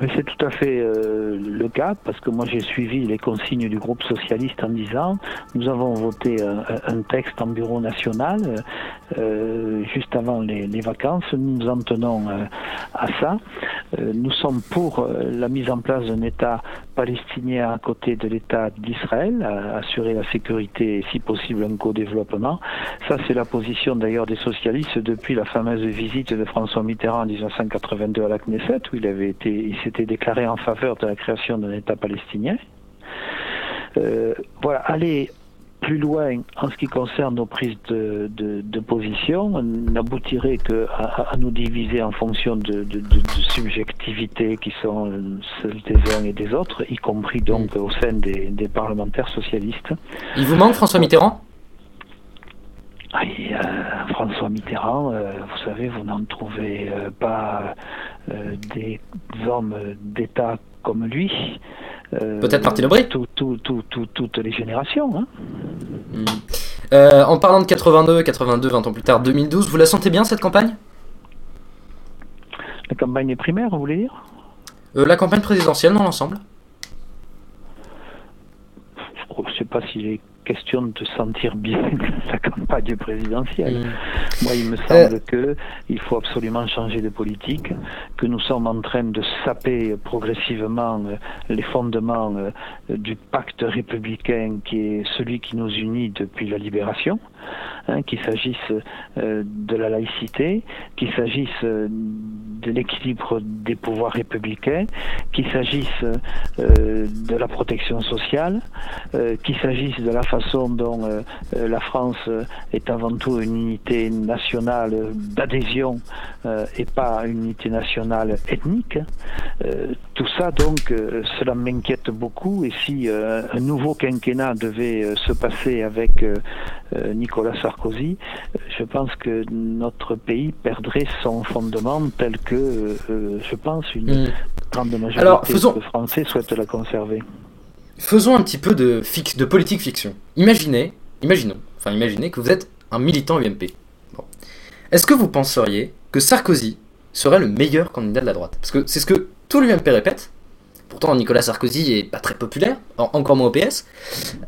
Mais c'est tout à fait euh, le cas, parce que moi j'ai suivi les consignes du groupe socialiste en disant nous avons voté un, texte en bureau national euh, juste avant les, vacances, nous nous en tenons euh, à ça. Nous sommes pour la mise en place d'un État palestinien à côté de l'État d'Israël, assurer la sécurité et si possible un co-développement. Ça c'est la position d'ailleurs des socialistes depuis la fameuse visite de François Mitterrand en 1982 à la Knesset, où il avait été, s'était déclaré en faveur de la création d'un État palestinien. Euh, voilà, aller plus loin en ce qui concerne nos prises de, de, de position n'aboutirait que à, à nous diviser en fonction de, subjectivités qui sont celles des uns et des autres, y compris donc au sein des, des parlementaires socialistes. Il vous manque François Mitterrand? Euh, François Mitterrand, euh, vous savez, vous n'en trouvez euh, pas des hommes d'État comme lui. Peut-être Martine Aubry tout, tout, tout, tout- Toutes les générations. Hein. Euh, en parlant de 82, 82, 20 ans plus tard, 2012, vous la sentez bien cette campagne? La campagne des primaires, vous voulez dire? La campagne présidentielle dans l'ensemble? Je ne sais pas s'il est question de sentir bien la campagne présidentielle. Hmm. Moi, il me semble que il faut absolument changer de politique, que nous sommes en train de saper progressivement euh, les fondements euh, du pacte républicain qui est celui qui nous unit depuis la libération, hein, qu'il s'agisse euh, de la laïcité, qu'il s'agisse euh, de l'équilibre des pouvoirs républicains, qu'il s'agisse euh, de la protection sociale, qu'il s'agisse de la façon dont la France est avant tout une unité nationale d'adhésion et pas une unité nationale ethnique. Tout ça, donc, cela m'inquiète beaucoup. Et si un nouveau quinquennat devait se passer avec euh, Nicolas Sarkozy, euh, je pense que notre pays perdrait son fondement tel que, euh, euh, je pense, une Hmm. grande majorité Alors, faisons- de Français souhaitent la conserver. Faisons un petit peu de, fic- de politique fiction. Imaginez, imaginons, enfin imaginez que vous êtes un militant UMP. Bon. Est-ce que vous penseriez que Sarkozy serait le meilleur candidat de la droite? Parce que c'est ce que tout l'UMP répète. Pourtant, Nicolas Sarkozy est pas très populaire, en- encore moins au PS.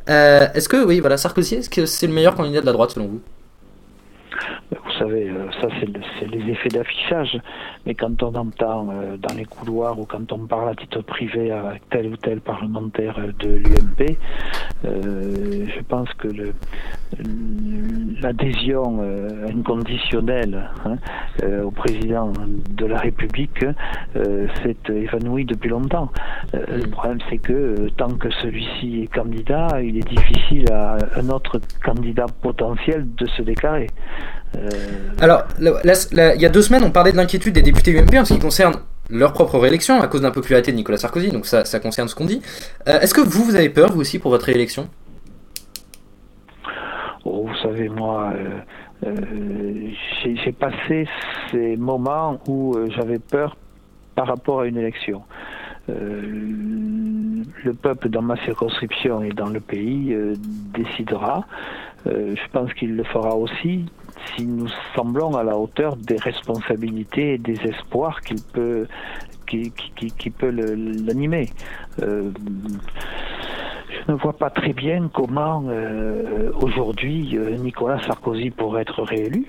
Euh, est-ce que, oui, voilà, Sarkozy, est-ce que c'est le meilleur candidat de la droite selon Vous? Savez, euh, ça c'est le- les effets d'affichage, mais quand on entend euh, dans les couloirs ou quand on parle à titre privé avec tel ou tel parlementaire de l'UMP, euh, je pense que l'adhésion euh, inconditionnelle hein, au président de la République s'est évanouie depuis longtemps. Le problème c'est que tant que celui-ci est candidat, il est difficile à un autre candidat potentiel de se déclarer. Euh, Alors, il y a deux semaines, on parlait de l'inquiétude des députés UMP en ce qui concerne leur propre réélection à cause de l'impopularité de Nicolas Sarkozy, donc ça, ça concerne ce qu'on dit. Euh, Est-ce que vous, vous avez peur, vous aussi, pour votre réélection? Oh, vous savez, moi, euh, euh, j'ai passé ces moments où j'avais peur par rapport à une élection. Le peuple dans ma circonscription et dans le pays décidera. Je pense qu'il le fera aussi si nous semblons à la hauteur des responsabilités et des espoirs qu'il peut, qui, qui, peut l'animer. Euh, je ne vois pas très bien comment euh, aujourd'hui euh, Nicolas Sarkozy pourrait être réélu.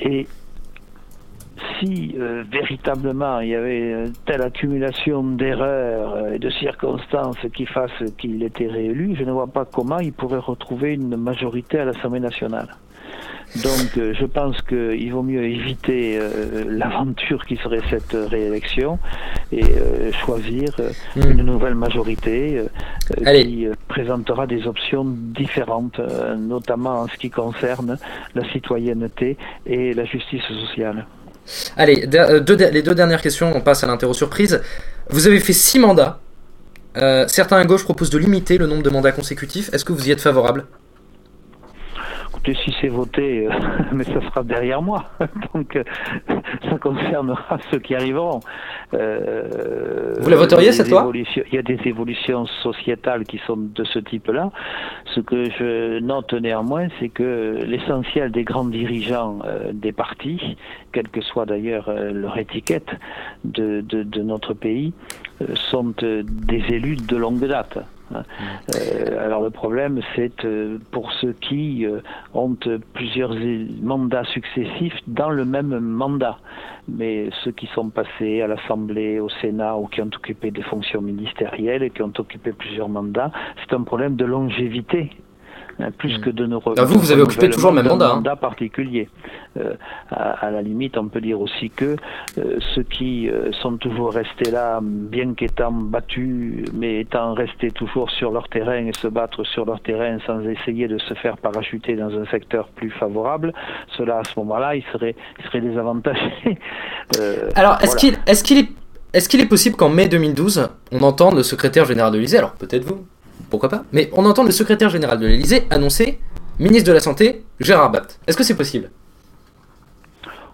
Et si euh, véritablement il y avait telle accumulation d'erreurs euh, et de circonstances qui fassent qu'il était réélu, je ne vois pas comment il pourrait retrouver une majorité à l'Assemblée nationale. Donc euh, je pense qu'il vaut mieux éviter euh, l'aventure qui serait cette réélection et euh, choisir euh, Hmm. une nouvelle majorité euh, qui euh, présentera des options différentes, euh, notamment en ce qui concerne la citoyenneté et la justice sociale. Allez, euh, les deux dernières questions, on passe à l'interro surprise. Vous avez fait six mandats. Euh, certains à gauche proposent de limiter le nombre de mandats consécutifs. Est-ce que vous y êtes favorable? Écoutez, si c'est voté, euh, mais ça sera derrière moi. Donc, euh, ça concernera ceux qui arriveront. Euh, Vous la voteriez, cette loi Il y a des évolutions sociétales qui sont de ce type-là. Ce que je note néanmoins, c'est que l'essentiel des grands dirigeants euh, des partis, quelle que soit d'ailleurs euh, leur étiquette de, de, de notre pays, euh, sont des élus de longue date. Euh, alors le problème, c'est euh, pour ceux qui euh, ont plusieurs mandats successifs dans le même mandat. Mais ceux qui sont passés à l'Assemblée, au Sénat ou qui ont occupé des fonctions ministérielles et qui ont occupé plusieurs mandats, c'est un problème de longévité. Hein, plus Mm. que de ne Ah, vous, vous avez occupé toujours le même mandat, hein. mandat particulier. Euh, à, à la limite, on peut dire aussi que euh, ceux qui euh, sont toujours restés là, bien qu'étant battus, mais étant restés toujours sur leur terrain et se battre sur leur terrain sans essayer de se faire parachuter dans un secteur plus favorable, ceux-là, à ce moment-là, ils seraient, ils seraient désavantagés. Euh, Alors, est-ce voilà. qu'il est, est, est possible qu'en mai 2012, on entende le secrétaire général de l'Élysée, alors peut-être vous, pourquoi pas, mais on entende le secrétaire général de l'Élysée annoncer ministre de la Santé, Gérard Bapt. Est-ce que c'est possible?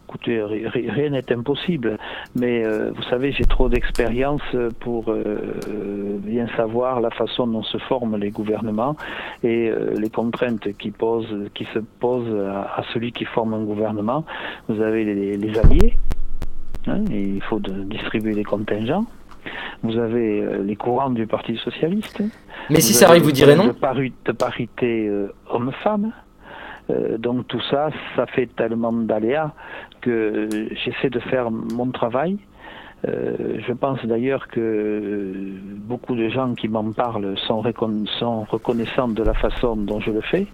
Écoutez, ri- ri- rien n'est impossible, mais euh, vous savez, j'ai trop d'expérience pour euh, bien savoir la façon dont se forment les gouvernements et euh, les contraintes qui, se posent à, celui qui forme un gouvernement. Vous avez les, alliés, hein, il faut distribuer les contingents. Vous avez euh, les courants du Parti socialiste. Mais si ça arrive, vous direz non de, pari- de parité euh, homme-femme. Euh, donc tout ça, ça fait tellement d'aléas que j'essaie de faire mon travail. Euh, je pense d'ailleurs que beaucoup de gens qui m'en parlent sont, recon- sont reconnaissants de la façon dont je le fais.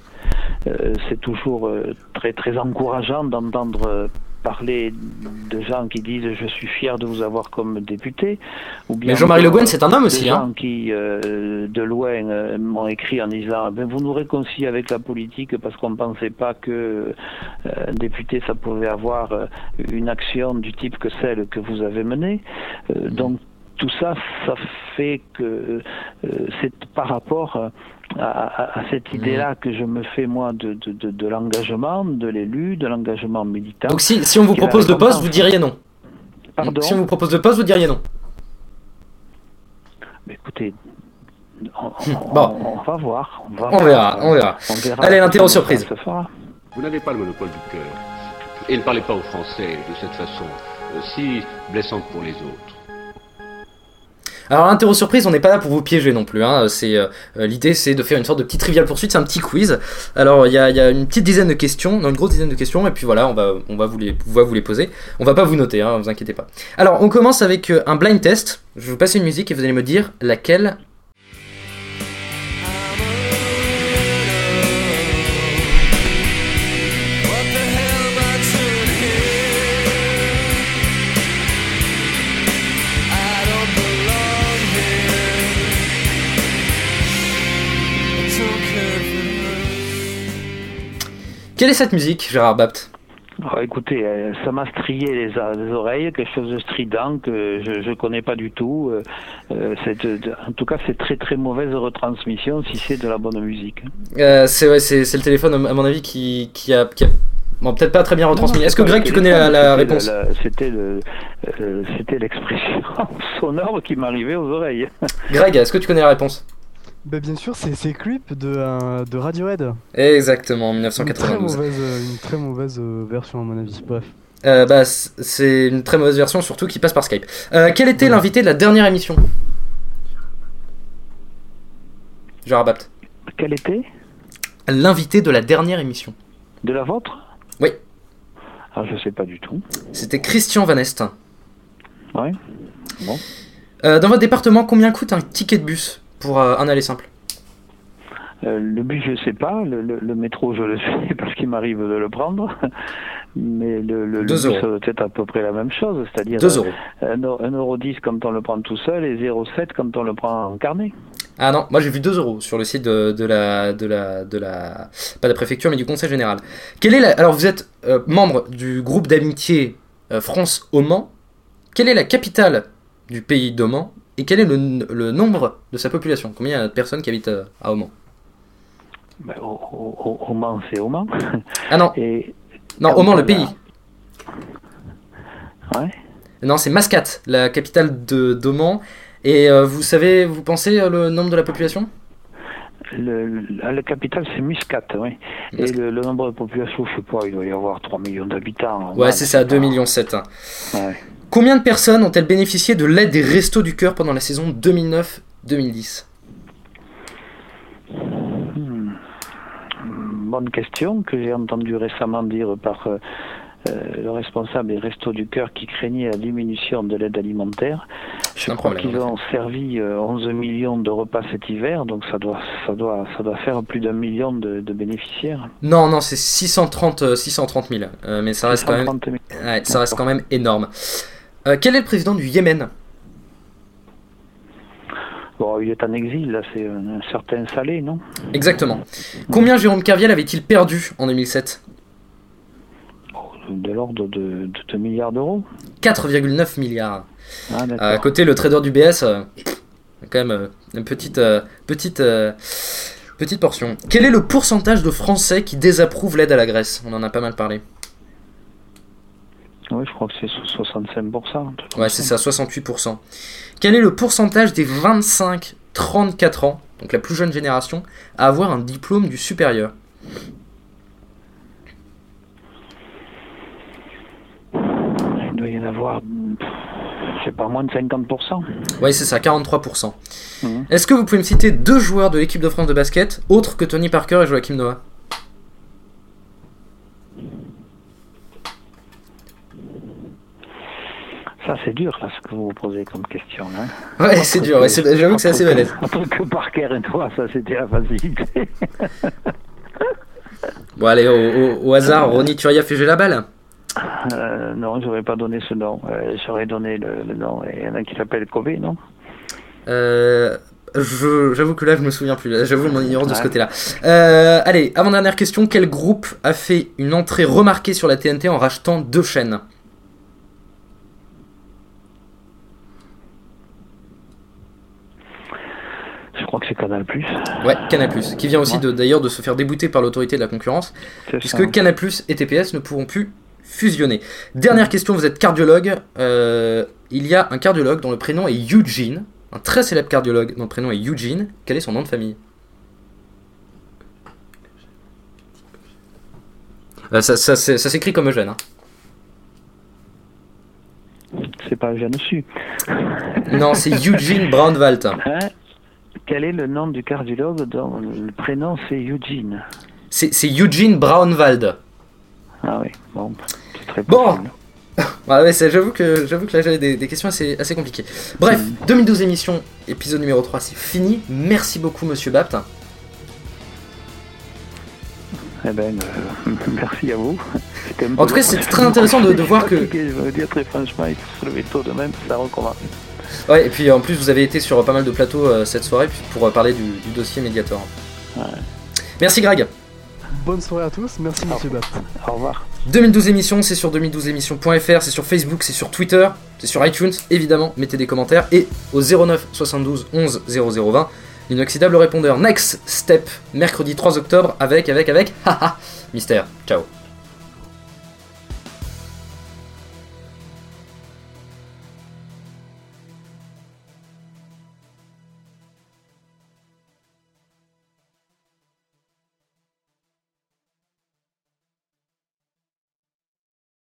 Euh, c'est toujours très très encourageant d'entendre parler de gens qui disent je suis fier de vous avoir comme député. Ou bien Mais Jean-Marie Le Guen, c'est un homme aussi, des hein gens qui, euh, de loin, euh, m'ont écrit en disant ben, Vous nous réconciliez avec la politique parce qu'on ne pensait pas que euh, un député, ça pouvait avoir euh, une action du type que celle que vous avez menée. Euh, donc, tout ça, ça fait que c'est par rapport à, cette idée-là que je me fais, moi, de, de, de, de l'engagement de l'élu, de l'engagement militant. Donc si, si on vous propose de poste, vous diriez non. Pardon Si on vous propose de poste, vous diriez non. Mais écoutez, on, on- Bon. on va voir. On, va On verra, on verra. On verra Allez, l'interro surprise. Vous n'avez pas le monopole du cœur. Et ne parlez pas aux Français de cette façon, euh, si blessante pour les autres. Alors l'interro surprise, on n'est pas là pour vous piéger non plus. Hein. C'est euh, l'idée, c'est de faire une sorte de petit trivial poursuite, c'est un petit quiz. Alors il y y a une petite dizaine de questions, non, une grosse dizaine de questions, et puis voilà, on va, on va vous les, on va vous les poser. On va pas vous noter, hein, vous inquiétez pas. Alors on commence avec euh, un blind test. Je vais vous passer une musique et vous allez me dire laquelle. Quelle est cette musique, Gérard Bapt? Ah, écoutez, euh, ça m'a strié les, oreilles, quelque chose de strident que je ne connais pas du tout. Euh, euh, en tout cas, c'est très très mauvaise retransmission si c'est de la bonne musique. Euh, C'est ouais, le téléphone à mon avis qui, qui a, qui a- bon peut-être pas très bien retransmis. Est-ce que Greg, tu connais la, réponse? le- euh, c'était l'expression sonore qui m'arrivait aux oreilles. Greg, est-ce que tu connais la réponse? Bah, bien sûr, c'est c'est Creep de, euh, de Radiohead. Exactement, Une très 1992. mauvaise, euh, une très mauvaise euh, version à mon avis. Bref. Euh, bah, c'est une très mauvaise version, surtout qui passe par Skype. Euh, quel était Ouais. l'invité de la dernière émission? Gérard Bapt. Quel était? L'invité de la dernière émission. De la vôtre? Oui. Ah, je sais pas du tout. C'était Christian Van Est. Ouais. Bon. Euh, dans votre département, combien coûte un ticket de bus? Pour euh, un aller simple Euh, le bus, je sais pas. Le, le- le métro, je le sais parce qu'il m'arrive de le prendre. Mais le, bus, ça doit être à peu près la même chose. C'est-à-dire 2 euros. euh, 1,10 euro quand on le prend tout seul et 0,7 quand on le prend en carnet. Ah non, moi j'ai vu 2 euros sur le site de, de la, de la, de la, pas de la préfecture, mais du conseil général. Quelle est la, alors vous êtes euh, membre du groupe d'amitié euh, France-Oman. Quelle est la capitale du pays d'Oman? Et quel est le, le nombre de sa population? Combien il y a de personnes qui habitent euh, à Oman? Ben, Mans, c'est au Mans. Ah non, Et non, Oman le pays. Ouais. Non, c'est Mascate, la capitale de d'Oman. Et euh, vous savez, vous pensez euh, le nombre de la population? Le, le, le capital, c'est Muscat, oui. Et le, le nombre de population, je sais pas, il doit y avoir 3 millions d'habitants. Ouais, c'est ça, 2 millions 7. hein. Ouais. Combien de personnes ont-elles bénéficié de l'aide des Restos du Cœur pendant la saison 2009-2010 Hmm. Bonne question que j'ai entendu récemment dire par euh, euh, le responsable des Restos du Cœur qui craignait la diminution de l'aide alimentaire. Je crois qu'ils ont servi euh, 11 millions de repas cet hiver, donc ça doit, ça doit, ça doit faire plus d'un million de, de bénéficiaires. Non, non, c'est 630, euh, 630 000. euh, mais ça reste quand même, 130 000. ouais, ça reste quand même énorme. Euh, quel est le président du Yémen? Bon, il est en exil, là, c'est un, certain Salé, non? Exactement. Combien Jérôme Carviel avait-il perdu en 2007 De l'ordre de, de 2 milliards d'euros. 4,9 milliards. Ah, d'accord. À côté, le trader du BS, euh, quand même euh, une petite, euh, petite, euh, petite portion. Quel est le pourcentage de Français qui désapprouvent l'aide à la Grèce? On en a pas mal parlé. Oui, je crois que c'est 65%. un truc comme Ouais, c'est ça, 68%. Quel est le pourcentage des 25-34 ans, donc la plus jeune génération, à avoir un diplôme du supérieur? Il doit y en avoir, sais pas, moins de 50%. Ouais, c'est ça, 43%. Mhm. Est-ce que vous pouvez me citer deux joueurs de l'équipe de France de basket, autres que Tony Parker et Joachim Noah? Ça, c'est dur, là, ce que vous vous posez comme question. Hein. Ouais, c'est dur, ouais, j'avoue que c'est assez balèze. Entre que Parker et toi, ça, c'était la facilité. Bon, allez, au, au- au hasard, Ronny Turiaf et j'ai la balle? Euh, non, j'aurais pas donné ce nom. Euh, j'aurais donné le, le nom. Il y en a qui s'appelle Kobe, non? Euh, J'avoue que là, je me souviens plus. J'avoue mon ignorance de ce côté-là. Euh, allez, avant-dernière question. Quel groupe a fait une entrée remarquée sur la TNT en rachetant deux chaînes? Crois que c'est Canal+. Ouais, Canal+, qui vient aussi Ouais. d'ailleurs de se faire débouter par l'autorité de la concurrence, puisque ça. Canal+, et TPS ne pourront plus fusionner. Dernière question, vous êtes cardiologue. Euh, il y a un cardiologue dont le prénom est Eugene, un très célèbre cardiologue dont le prénom est Eugene. Quel est son nom de famille? Euh, ça, ça, c'est- ça s'écrit comme Eugène. Hein. C'est pas Jeanne Su. Non, c'est Eugene Braunwald. Hein Quel est le nom du cardiologue dont le prénom c'est Eugene C'est c'est Eugene Braunwald. Ah oui, bon, c'est très Bon. possible. Ouais, c'est- j'avoue que, j'avoue que là j'avais des, des questions assez, assez compliquées. Bref, 2012 émission, épisode numéro 3, c'est fini. Merci beaucoup, monsieur Bapt. Eh ben, euh, merci à vous. En tout cas, c'était très intéressant de- de voir que- Je veux dire très franchement, il faut se lever tôt de même, ça recommence. Ouais, et puis en plus, vous avez été sur pas mal de plateaux euh, cette soirée pour euh, parler du, du dossier Mediator. Merci, Greg. Bonne soirée à tous, merci monsieur Bat. Au revoir. 2012 émissions, c'est sur 2012émissions.fr, c'est sur Facebook, c'est sur Twitter, c'est sur iTunes, évidemment. Mettez des commentaires et au 09 72 11 0020, l'inoxydable répondeur Next Step, mercredi 3 octobre, avec, avec, avec, haha, mystère. Ciao.